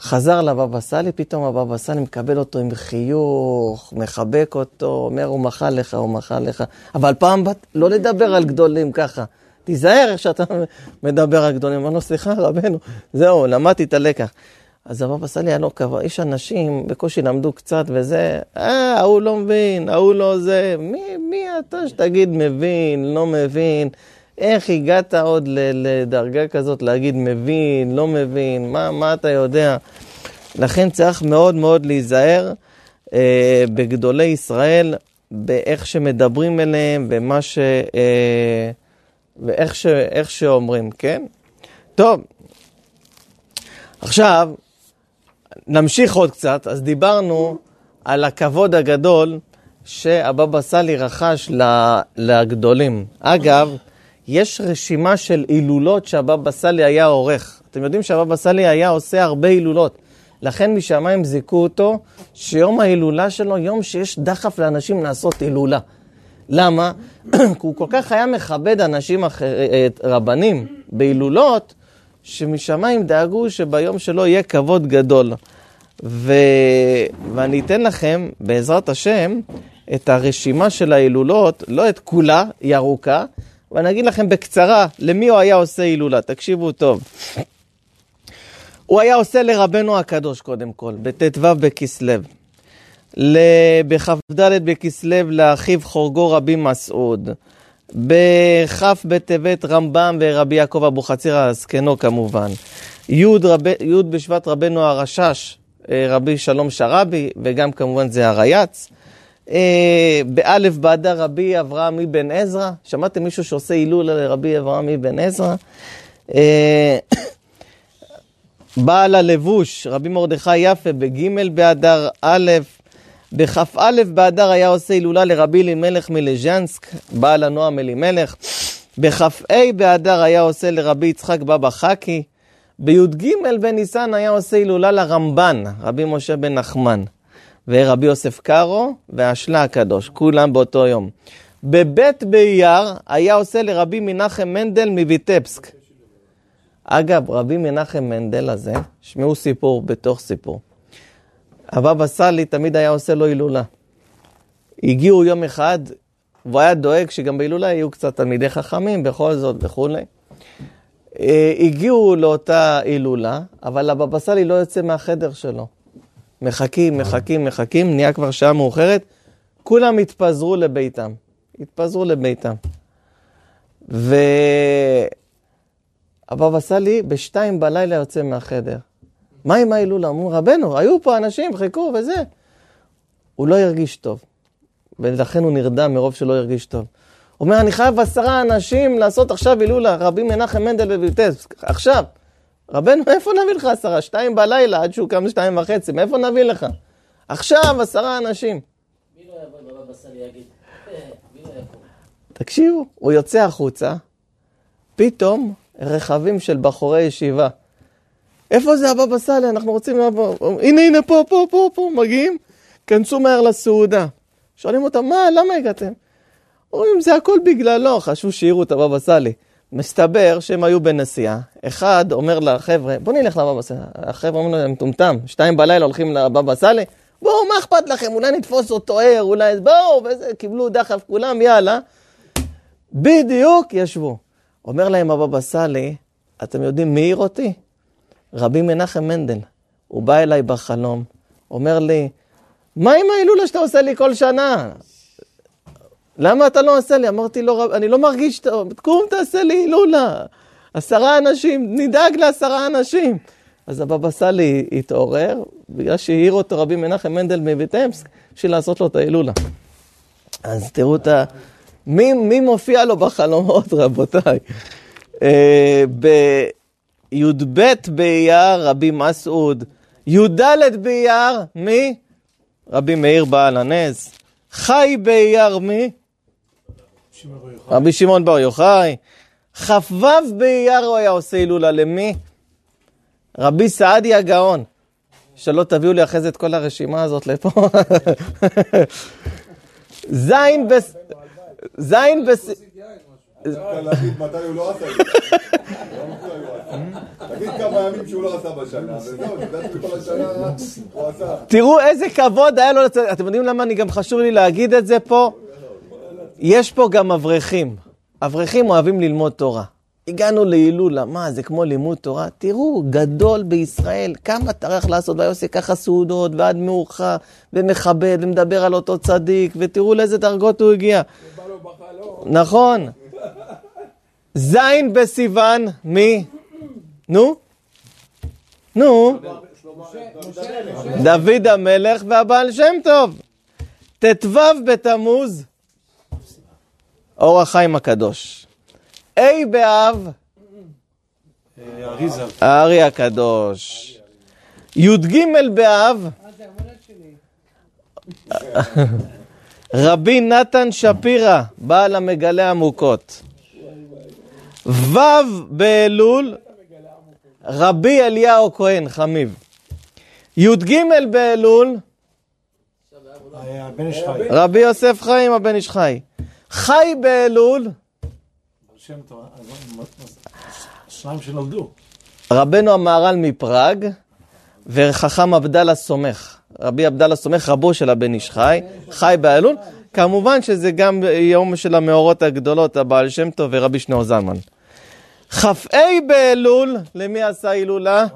חזר לבבא סאלי, פתאום הבבא סאלי מקבל אותו עם חיוך, מחבק אותו, אומר, הוא מחל לך, הוא מחל לך. אבל פעם בת, לא לדבר על גדולים ככה. תיזהר איך שאתה מדבר על גדולים. אמר לו, סליחה, רבנו, זהו, למדתי את הלקח. אז הבבא סאלי היה לו כבוד, יש אנשים, בקושי למדו קצת וזה, אה, ההוא לא מבין, ההוא לא זה, מי, מי אתה שתגיד מבין, לא מבין? איך הגעת עוד לדרגה כזאת להגיד מבין, לא מבין, מה, מה אתה יודע? לכן צריך מאוד מאוד להיזהר אה, בגדולי ישראל, באיך שמדברים אליהם, במה ש... אה, ואיך ש, שאומרים, כן? טוב, עכשיו, נמשיך עוד קצת. אז דיברנו על הכבוד הגדול שהבבא סאלי רכש לגדולים. אגב, יש רשימה של הילולות שהבבא סאלי היה עורך. אתם יודעים שהבבא סאלי היה עושה הרבה הילולות. לכן משמיים זיכו אותו שיום ההילולה שלו, יום שיש דחף לאנשים לעשות הילולה. למה? כי הוא כל כך היה מכבד אנשים אחר, רבנים בהילולות, שמשמיים דאגו שביום שלו יהיה כבוד גדול. ו... ואני אתן לכם, בעזרת השם, את הרשימה של ההילולות, לא את כולה, היא ארוכה, ואני אגיד לכם בקצרה למי הוא היה עושה הילולה, תקשיבו טוב. הוא היה עושה לרבנו הקדוש קודם כל, בט"ו בכסלו. בכ"ד בכסלו לאחיו חורגו רבי מסעוד. בכ' בטבת רמב"ם ורבי יעקב אבוחצירא הזקנו כמובן. י' בשבט רבנו הרשש, אה, רבי שלום שרבי, וגם כמובן זה הרייץ. אה, באלף באדר רבי אברהם אבן עזרא, שמעתם מישהו שעושה הילול לרבי אברהם אבן עזרא? אה, בעל הלבוש, רבי מרדכי יפה, בג' באדר א', בכ"א באדר היה עושה הילולה לרבי אלימלך מלז'נסק, בעל הנועם אלימלך. בכ"ה באדר היה עושה לרבי יצחק בבא חכי. בי"ג בניסן היה עושה הילולה לרמב"ן, רבי משה בן נחמן. ורבי יוסף קארו והשלה הקדוש, כולם באותו יום. בבית באייר היה עושה לרבי מנחם מנדל מויטבסק. אגב, רבי מנחם מנדל הזה, שמעו סיפור בתוך סיפור. הבבא סאלי תמיד היה עושה לו הילולה. הגיעו יום אחד, והוא היה דואג שגם בהילולה יהיו קצת תלמידי חכמים, בכל זאת וכולי. אה, הגיעו לאותה הילולה, אבל הבבא סאלי לא יוצא מהחדר שלו. מחכים, מחכים, מחכים, נהיה כבר שעה מאוחרת, כולם התפזרו לביתם. התפזרו לביתם. והבבא סאלי בשתיים בלילה יוצא מהחדר. מה עם ההילולה? אמרו, רבנו, היו פה אנשים, חיכו וזה. הוא לא הרגיש טוב, ולכן הוא נרדם מרוב שלא הרגיש טוב. הוא אומר, אני חייב עשרה אנשים לעשות עכשיו הילולה, רבי מנחם מנדל בביטס, עכשיו. רבנו, מאיפה נביא לך עשרה? שתיים בלילה, עד שהוא קם שתיים וחצי, מאיפה נביא לך? עכשיו עשרה אנשים. מי לא יבוא הבבא סאלי יגיד, אה, לא? תקשיבו, הוא יוצא החוצה, פתאום רכבים של בחורי ישיבה איפה זה הבבא סאלי? אנחנו רוצים לבוא. הנה, הנה, פה, פה, פה, פה, מגיעים, כנסו מהר לסעודה. שואלים אותם, מה, למה הגעתם? אומרים, זה הכל בגללו, חשבו שהעירו את הבבא סאלי. מסתבר שהם היו בנסיעה, אחד אומר לחבר'ה, בוא נלך לבבא סאלי. החבר'ה אומרים לו, מטומטם, שתיים בלילה הולכים לבבא סאלי? בואו, מה אכפת לכם? אולי נתפוס אותו ער, אולי... בואו, וזה, קיבלו דחף כולם, יאללה. בדיוק ישבו. אומר להם הבבא סאלי, אתם יודעים מי העיר אותי? רבי מנחם מנדל. הוא בא אליי בחלום, אומר לי, מה עם ההילולה שאתה עושה לי כל שנה? למה אתה לא עושה לי? אמרתי לו, אני לא מרגיש טוב, קום תעשה לי הילולה. עשרה אנשים, נדאג לעשרה אנשים. אז הבבא סאלי התעורר, בגלל שהעיר אותו רבי מנחם מנדל מביטמסק, בשביל לעשות לו את ההילולה. אז תראו את ה... מי, מי מופיע לו בחלומות, רבותיי? אה, בי"ב באייר, רבי מסעוד. י"ד באייר, מי? רבי מאיר בעל הנס. חי באייר, מי? רבי שמעון בר יוחאי. כ"ו באייר הוא היה עושה הילולה למי? רבי סעדיה הגאון. שלא תביאו לי אחרי זה את כל הרשימה הזאת לפה. זין בס... זין בס... להגיד מתי הוא לא עשה את זה. תגיד כמה ימים שהוא לא עשה בשנה, וזהו, נדעת כל השנה הוא עשה. תראו איזה כבוד היה לו, אתם יודעים למה אני גם חשוב לי להגיד את זה פה? יש פה גם אברכים. אברכים אוהבים ללמוד תורה. הגענו להילולה, מה, זה כמו לימוד תורה? תראו, גדול בישראל, כמה טרח לעשות, והיה עושה ככה סעודות, ועד מאוחר, ומכבד, ומדבר על אותו צדיק, ותראו לאיזה דרגות הוא הגיע. נכון. זין בסיוון, מי? נו? נו? דוד המלך והבעל שם טוב. ט"ו בתמוז, אור החיים הקדוש. ה' באב. הארי הקדוש. י"ג באב, רבי נתן שפירא, בעל המגלה עמוקות. ו' באלול, רבי אליהו כהן, חמיב. י"ג באלול. רבי יוסף חיים, הבן איש חי. חי באלול, שניים שנולדו. רבנו המהר"ל מפראג, וחכם עבדאללה סומך. רבי עבדאללה סומך, רבו של הבן איש חי, חי באלול. כמובן שזה גם יום של המאורות הגדולות, הבעל שם טוב ורבי שניאור זלמן. כ"ה באלול, למי עשה הילולה?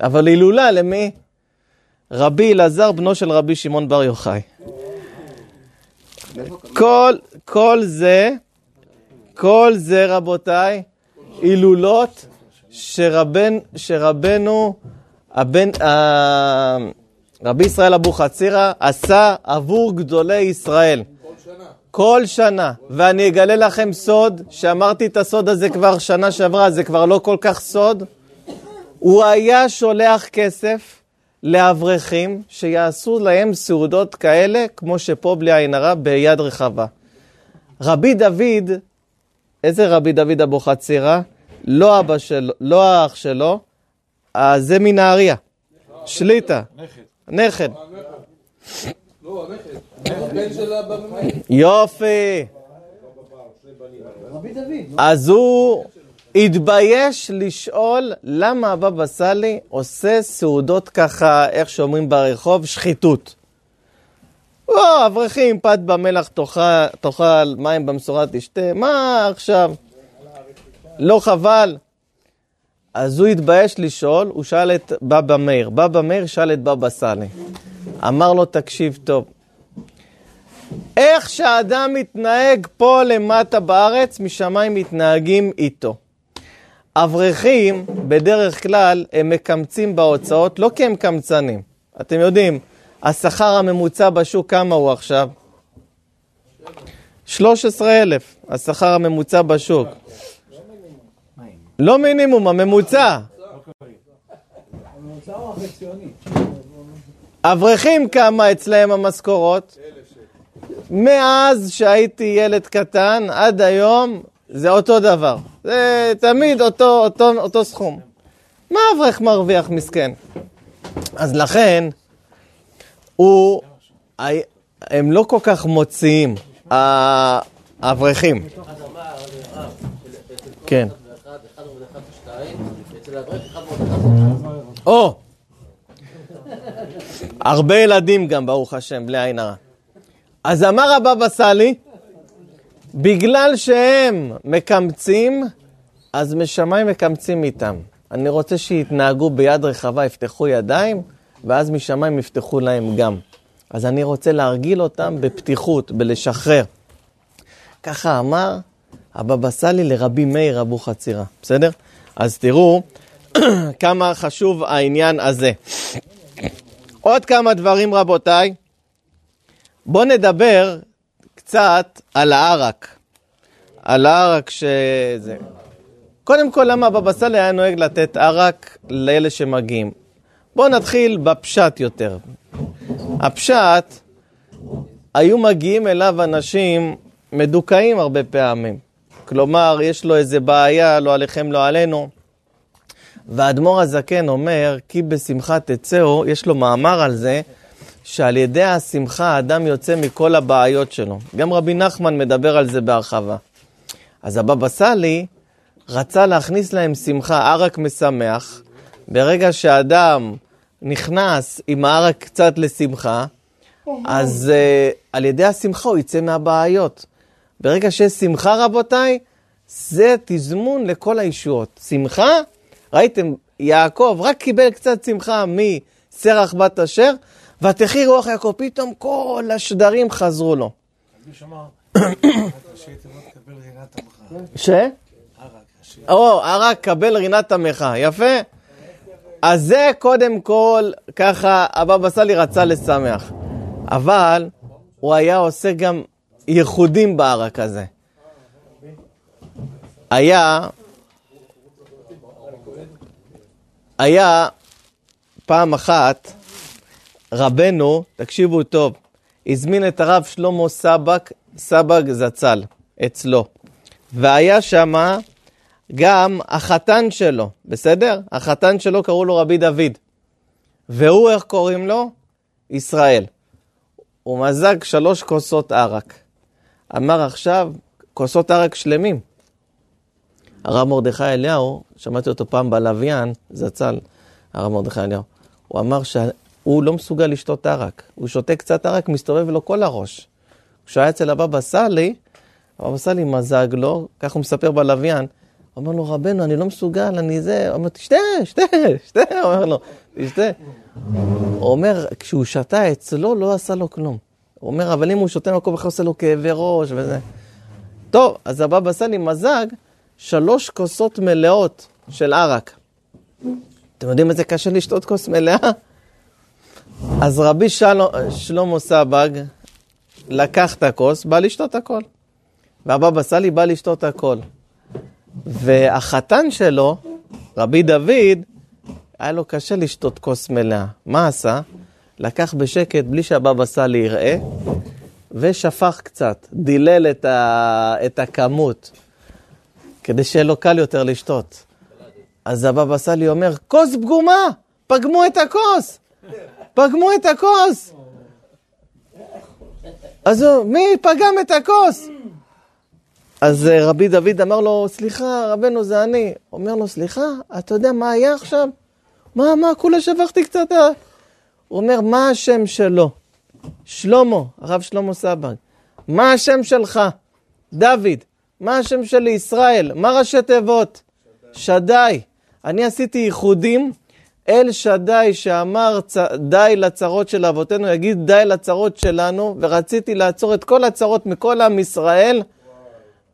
אבל הילולה למי? רבי אלעזר, בנו של רבי שמעון בר יוחאי. כל, כל זה, כל זה רבותיי, הילולות שרבן, שרבנו, הבן, רבי ישראל אבוחצירא עשה עבור גדולי ישראל. כל שנה. ואני אגלה לכם סוד, שאמרתי את הסוד הזה כבר שנה שעברה, זה כבר לא כל כך סוד. הוא היה שולח כסף לאברכים שיעשו להם סעודות כאלה, כמו שפה בלי עין הרע, ביד רחבה. רבי דוד, איזה רבי דוד אבוחצירא? לא אבא שלו, לא האח שלו, אה, זה מנהריה, שליטה, נכד. נכד. לא, הנכד. מאיר. יופי. אז הוא התבייש לשאול למה הבבא סאלי עושה סעודות ככה, איך שאומרים ברחוב, שחיתות. או, אברכים, פת במלח תאכל, מים במשורה תשתה, מה עכשיו? לא חבל? אז הוא התבייש לשאול, הוא שאל את בבא מאיר. בבא מאיר שאל את בבא סאלי. אמר לו, תקשיב טוב, איך שהאדם מתנהג פה למטה בארץ, משמיים מתנהגים איתו. אברכים, בדרך כלל, הם מקמצים בהוצאות, לא כי הם קמצנים. אתם יודעים, השכר הממוצע בשוק, כמה הוא עכשיו? 13,000, השכר הממוצע בשוק. לא מינימום, הממוצע. אברכים כמה אצלהם המשכורות? מאז שהייתי ילד קטן עד היום זה אותו דבר. זה תמיד אותו, אותו, אותו סכום. מה אברך מרוויח מסכן? אז לכן, הוא, הם לא כל כך מוציאים, האברכים. כן. או! הרבה ילדים גם, ברוך השם, בלי עין הרע. אז אמר הבבא סאלי, בגלל שהם מקמצים, אז משמיים מקמצים איתם. אני רוצה שיתנהגו ביד רחבה, יפתחו ידיים, ואז משמיים יפתחו להם גם. אז אני רוצה להרגיל אותם בפתיחות, בלשחרר. ככה אמר הבבא סאלי לרבי מאיר אבוחצירא, בסדר? אז תראו כמה חשוב העניין הזה. עוד כמה דברים רבותיי. בואו נדבר קצת על הערק. על הערק שזה... קודם כל, למה הבבא סאלי היה נוהג לתת ערק לאלה שמגיעים? בואו נתחיל בפשט יותר. הפשט, היו מגיעים אליו אנשים מדוכאים הרבה פעמים. כלומר, יש לו איזה בעיה, לא עליכם, לא עלינו. והאדמו"ר הזקן אומר, כי בשמחה תצאו, יש לו מאמר על זה, שעל ידי השמחה האדם יוצא מכל הבעיות שלו. גם רבי נחמן מדבר על זה בהרחבה. אז הבבא סאלי רצה להכניס להם שמחה, ערק משמח. ברגע שאדם נכנס עם הערק קצת לשמחה, אז uh, על ידי השמחה הוא יצא מהבעיות. ברגע שיש שמחה, רבותיי, זה תזמון לכל הישועות. שמחה, ראיתם, יעקב רק קיבל קצת שמחה מסרח בת אשר, ותחי רוח יעקב, פתאום כל השדרים חזרו לו. ש? או, ערק קבל רינת עמך, יפה. אז זה קודם כל, ככה הבבא סאלי רצה לשמח. אבל הוא היה עושה גם ייחודים בערק הזה. היה, היה פעם אחת, רבנו, תקשיבו טוב, הזמין את הרב שלמה סבק, סבג זצ"ל, אצלו. והיה שמה גם החתן שלו, בסדר? החתן שלו קראו לו רבי דוד. והוא, איך קוראים לו? ישראל. הוא מזג שלוש כוסות ערק. אמר עכשיו, כוסות ערק שלמים. הרב מרדכי אליהו, שמעתי אותו פעם בלוויין, זצ"ל, הרב מרדכי אליהו, הוא אמר שהוא לא מסוגל לשתות ערק. הוא שותה קצת ערק, מסתובב לו כל הראש. כשהוא היה אצל הבבא סאלי, הבבא סאלי מזג לו, כך הוא מספר בלוויין, הוא אומר לו, רבנו, אני לא מסוגל, אני זה, הוא אומר, תשתה, שתה, שתה, אומר לו, תשתה. הוא אומר, כשהוא שתה אצלו, לא עשה לו כלום. הוא אומר, אבל אם הוא שותה מקום אחר, עושה לו כאבי ראש וזה. טוב, אז הבבא סאלי מזג שלוש כוסות מלאות של ערק. אתם יודעים איזה קשה לשתות כוס מלאה? אז רבי של... שלמה סבג לקח את הכוס, בא לשתות הכל. והבבא סאלי בא לשתות הכל. והחתן שלו, רבי דוד, היה לו קשה לשתות כוס מלאה. מה עשה? לקח בשקט, בלי שהבבא סאלי יראה, ושפך קצת, דילל את, ה... את הכמות, כדי שיהיה לו קל יותר לשתות. אז הבבא סאלי אומר, כוס פגומה, פגמו את הכוס, פגמו את הכוס. אז הוא, מי פגם את הכוס? אז אה, רבי דוד אמר לו, סליחה, רבנו, זה אני. אומר לו, סליחה, אתה יודע מה היה עכשיו? מה, מה, כולה שבחתי קצת. אה?" הוא אומר, מה השם שלו? שלמה, הרב שלמה סבג. מה השם שלך? דוד. מה השם שלי? ישראל. מה ראשי תיבות? שדי. אני עשיתי ייחודים. אל שדי שאמר צ... די לצרות של אבותינו, יגיד די לצרות שלנו, ורציתי לעצור את כל הצרות מכל עם ישראל.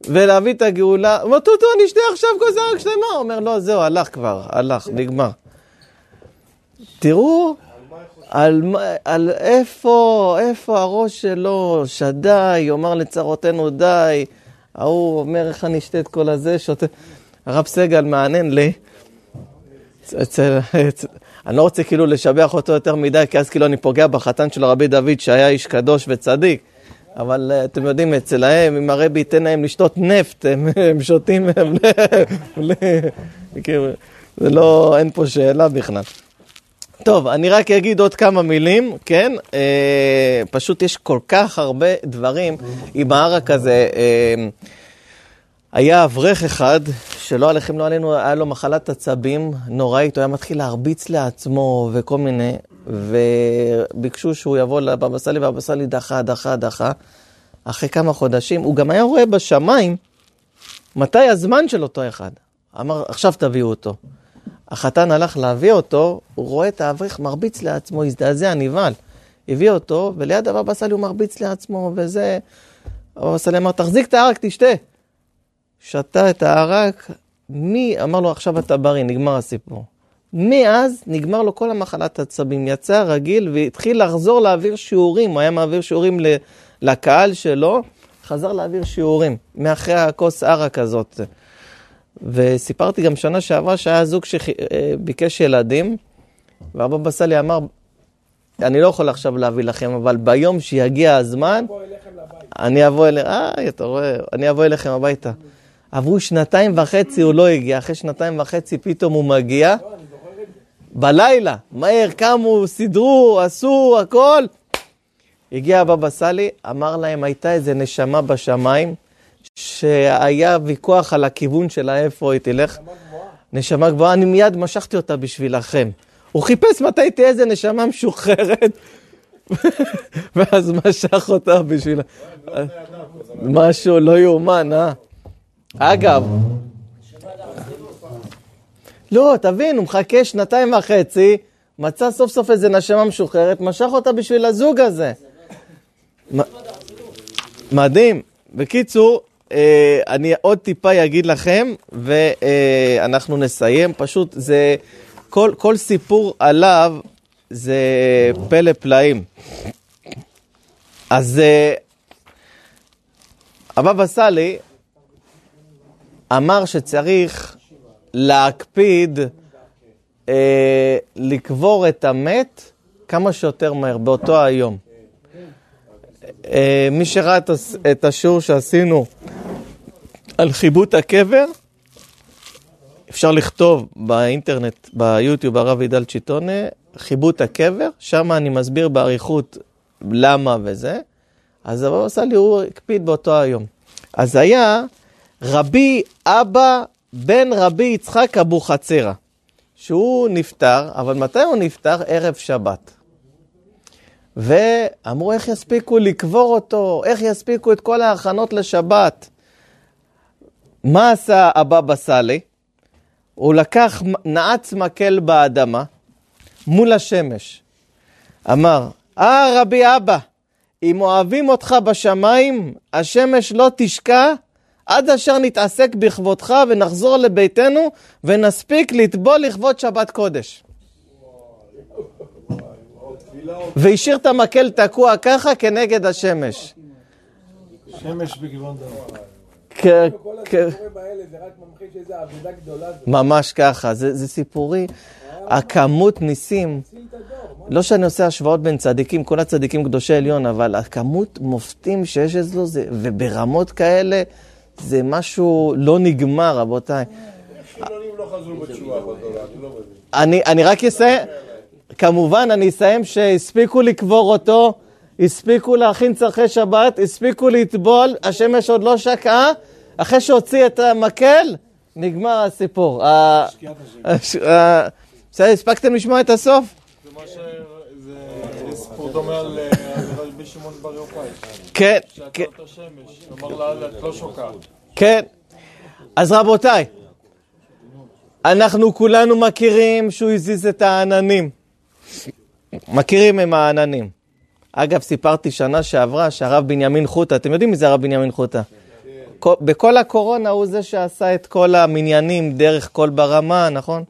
ולהביא את הגאולה. הוא אומר, טוטו, אני אשתה עכשיו כוס ערק שלמה. הוא אומר, לא, זהו, הלך כבר, הלך, נגמר. תראו על, על איפה, איפה הראש שלו, שדי, יאמר לצרותינו די. ההוא אומר, איך אני אשתה את כל הזה, שותה. הרב סגל מעניין לי. אצל, אני לא רוצה כאילו לשבח אותו יותר מדי, כי אז כאילו אני פוגע בחתן של רבי דוד, שהיה איש קדוש וצדיק. אבל אה, אתם יודעים, אצלהם, אם הרבי ייתן להם לשתות נפט, הם, הם שותים הם, כאילו, זה לא, אין פה שאלה בכלל. טוב, אני רק אגיד עוד כמה מילים, כן? אה, פשוט יש כל כך הרבה דברים עם הערק הזה. אה, היה אברך אחד, שלא עליכם, לא עלינו, היה לו מחלת עצבים נוראית, הוא היה מתחיל להרביץ לעצמו וכל מיני, וביקשו שהוא יבוא לבבא סאלי, ובבא סאלי דחה, דחה, דחה. אחרי כמה חודשים, הוא גם היה רואה בשמיים מתי הזמן של אותו אחד. אמר, עכשיו תביאו אותו. החתן הלך להביא אותו, הוא רואה את האברך מרביץ לעצמו, הזדעזע, נבהל. הביא אותו, וליד הבבא סאלי הוא מרביץ לעצמו, וזה... הבבא סאלי אמר, תחזיק את הערק, תשתה. שתה את הערק, מי, אמר לו, עכשיו אתה בריא, נגמר הסיפור. מאז נגמר לו כל המחלת עצבים, יצא רגיל והתחיל לחזור להעביר שיעורים, הוא היה מעביר שיעורים לקהל שלו, חזר להעביר שיעורים, מאחרי הכוס ערק הזאת. וסיפרתי גם שנה שעברה שהיה זוג שביקש ילדים, והבבא סאלי אמר, אני לא יכול עכשיו להביא לכם, אבל ביום שיגיע הזמן, אני אבוא אליכם, אה, אתה רואה, אני אבוא אליכם הביתה. עברו שנתיים וחצי, הוא לא הגיע, אחרי שנתיים וחצי פתאום הוא מגיע. בלילה, מהר, קמו, סידרו, עשו, הכל. הגיע הבבא סאלי, אמר להם, הייתה איזה נשמה בשמיים, שהיה ויכוח על הכיוון שלה, איפה היא תלך. נשמה גבוהה, אני מיד משכתי אותה בשבילכם. הוא חיפש מתי תהיה איזה נשמה משוחררת, ואז משך אותה בשביל... משהו לא יאומן, אה? אגב, לא, תבין, הוא מחכה שנתיים וחצי, מצא סוף סוף איזה נשמה משוחררת, משך אותה בשביל הזוג הזה. מדהים. בקיצור, אני עוד טיפה אגיד לכם, ואנחנו נסיים. פשוט זה, כל, כל סיפור עליו זה פלא פלאים. אז אה, הבבא סאלי אמר שצריך להקפיד אה, לקבור את המת כמה שיותר מהר, באותו היום. אה, מי שראה את, השיעור שעשינו על חיבוט הקבר, אפשר לכתוב באינטרנט, ביוטיוב, הרב עידל צ'יטונה, חיבוט הקבר, שם אני מסביר באריכות למה וזה. אז הבבא סאלי הוא הקפיד באותו היום. אז היה רבי אבא בן רבי יצחק אבוחצירא, שהוא נפטר, אבל מתי הוא נפטר? ערב שבת. ואמרו, איך יספיקו לקבור אותו? איך יספיקו את כל ההכנות לשבת? מה עשה הבבא סאלי? הוא לקח נעץ מקל באדמה מול השמש. אמר, אה רבי אבא, אם אוהבים אותך בשמיים, השמש לא תשקע עד אשר נתעסק בכבודך ונחזור לביתנו ונספיק לטבול לכבוד שבת קודש. והשאיר את המקל תקוע ככה כנגד השמש. שמש בכיוון דרום. ממש ככה, זה, זה סיפורי. הכמות ניסים, לא שאני עושה השוואות בין צדיקים, כל הצדיקים קדושי עליון, אבל הכמות מופתים שיש אצלו, זה, וברמות כאלה, זה משהו לא נגמר, רבותיי. חילונים לא חזרו בתשובה לא אני רק אסיים, כמובן, אני אסיים שהספיקו לקבור אותו, הספיקו להכין צרכי שבת, הספיקו לטבול, השמש עוד לא שקעה, אחרי שהוציא את המקל, נגמר הסיפור. ה- הש- ה- בסדר, הספקתם לשמוע את הסוף? זה מה ש... זה סיפור דומה על אה, רבי שמעון בר יוחאי. כן, שעצר כן, את השמש. אמר לה, את לא שוקעת. כן. אז רבותיי, אנחנו כולנו מכירים שהוא הזיז את העננים. מכירים עם העננים. אגב, סיפרתי שנה שעברה שהרב בנימין חוטה, אתם יודעים מי זה הרב בנימין חוטה? כל- בכל הקורונה הוא זה שעשה את כל המניינים דרך קול ברמה, נכון?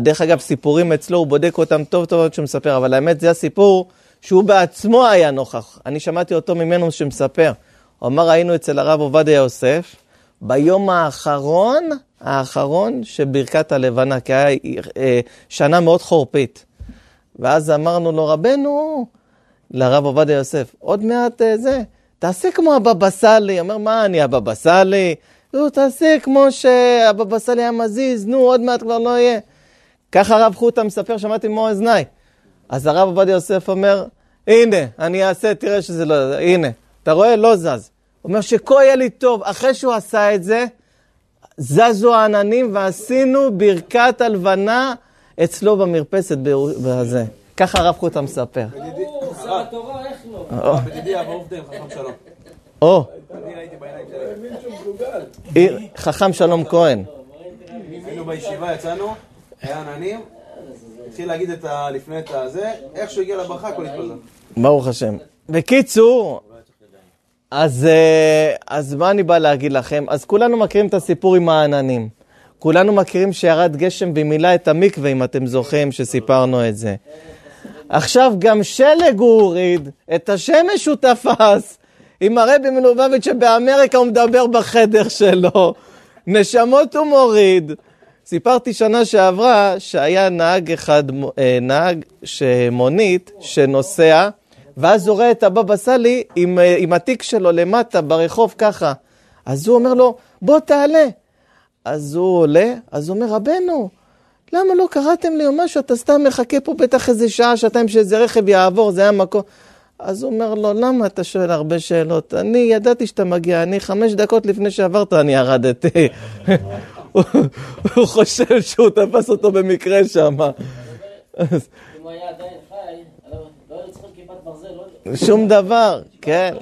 דרך אגב, סיפורים אצלו, הוא בודק אותם טוב טוב עד שהוא מספר, אבל האמת זה הסיפור שהוא בעצמו היה נוכח. אני שמעתי אותו ממנו שמספר. הוא אמר, היינו אצל הרב עובדיה יוסף, ביום האחרון, האחרון של ברכת הלבנה, כי היה אה, שנה מאוד חורפית. ואז אמרנו לו, רבנו, לרב עובדיה יוסף, עוד מעט אה, זה, תעשה כמו הבבא סאלי. אומר, מה אני הבבא סאלי? נו, תעשה כמו שהבבא סאלי היה מזיז, נו, עוד מעט כבר לא יהיה. ככה הרב חוטה מספר, שמעתי במו אוזניי. אז הרב עובדיה יוסף אומר, הנה, אני אעשה, תראה שזה לא, הנה, אתה רואה? לא זז. הוא אומר שכה יהיה לי טוב. אחרי שהוא עשה את זה, זזו העננים ועשינו ברכת הלבנה אצלו במרפסת בזה. ככה הרב חוטה מספר. או, שר התורה, איך לא? חכם שלום. או, חכם שלום כהן. היינו בישיבה, יצאנו, היה עננים, התחיל להגיד את ה... לפני את הזה, איך שהוא הגיע לברכה, הכל התפזר. ברוך השם. בקיצור, אז, אה, אז מה אני בא להגיד לכם? אז כולנו מכירים את הסיפור עם העננים. כולנו מכירים שירד גשם ומילא את המקווה, אם אתם זוכרים שסיפרנו את זה. עכשיו גם שלג הוא הוריד, את השמש הוא תפס. עם הרבי מלובביץ' שבאמריקה הוא מדבר בחדר שלו. נשמות הוא מוריד. סיפרתי שנה שעברה שהיה נהג אחד, אה, נהג שמונית שנוסע, ואז הוא רואה את הבבא סאלי עם, אה, עם התיק שלו למטה ברחוב ככה. אז הוא אומר לו, בוא תעלה. אז הוא עולה, אז הוא אומר, רבנו, למה לא קראתם לי או משהו? אתה סתם מחכה פה בטח איזה שעה, שעתיים שאיזה רכב יעבור, זה היה מקום. אז הוא אומר לו, למה אתה שואל הרבה שאלות? אני ידעתי שאתה מגיע, אני חמש דקות לפני שעברת אני ירדתי. הוא חושב שהוא תפס אותו במקרה שם. אם הוא היה עדיין חי, לא לא היו צריכים כיפת ברזל, לא... שום דבר, כן.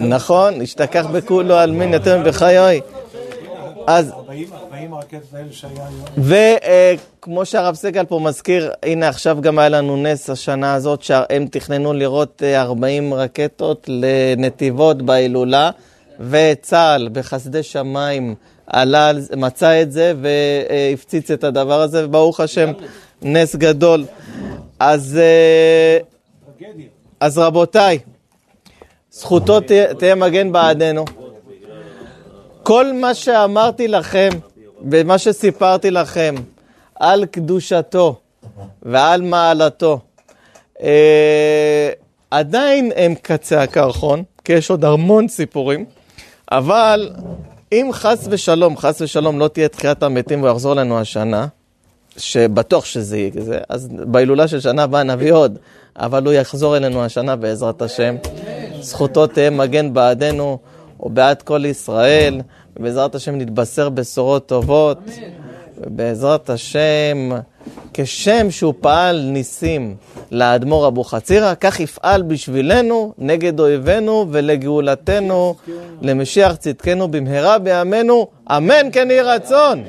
נכון, השתכח בכולו על מין יותר מבחיי. אז 40 40 הרקטות האלה שהיה היום. וכמו שהרב סגל פה מזכיר, הנה עכשיו גם היה לנו נס השנה הזאת, שהם תכננו לראות אה, 40 רקטות לנתיבות בהילולה, וצה"ל בחסדי שמיים עלה, מצא את זה והפציץ את הדבר הזה, וברוך השם, נס גדול. אז, אה, טרגדיה. אז רבותיי, זכותו תהיה, מגן בעדנו. כל מה שאמרתי לכם ומה שסיפרתי לכם על קדושתו ועל מעלתו, אה, עדיין הם קצה הקרחון, כי יש עוד המון סיפורים, אבל אם חס ושלום, חס ושלום לא תהיה תחיית המתים והוא יחזור לנו השנה, שבטוח שזה יהיה כזה, אז בהילולה של שנה הבאה נביא עוד, אבל הוא יחזור אלינו השנה בעזרת השם. זכותו תהיה מגן בעדנו ובעד כל ישראל, ובעזרת השם נתבשר בשורות טובות, ובעזרת השם, כשם שהוא פעל ניסים לאדמו"ר אבוחצירא, כך יפעל בשבילנו נגד אויבינו ולגאולתנו, למשיח צדקנו במהרה בימינו, אמן כן יהי רצון.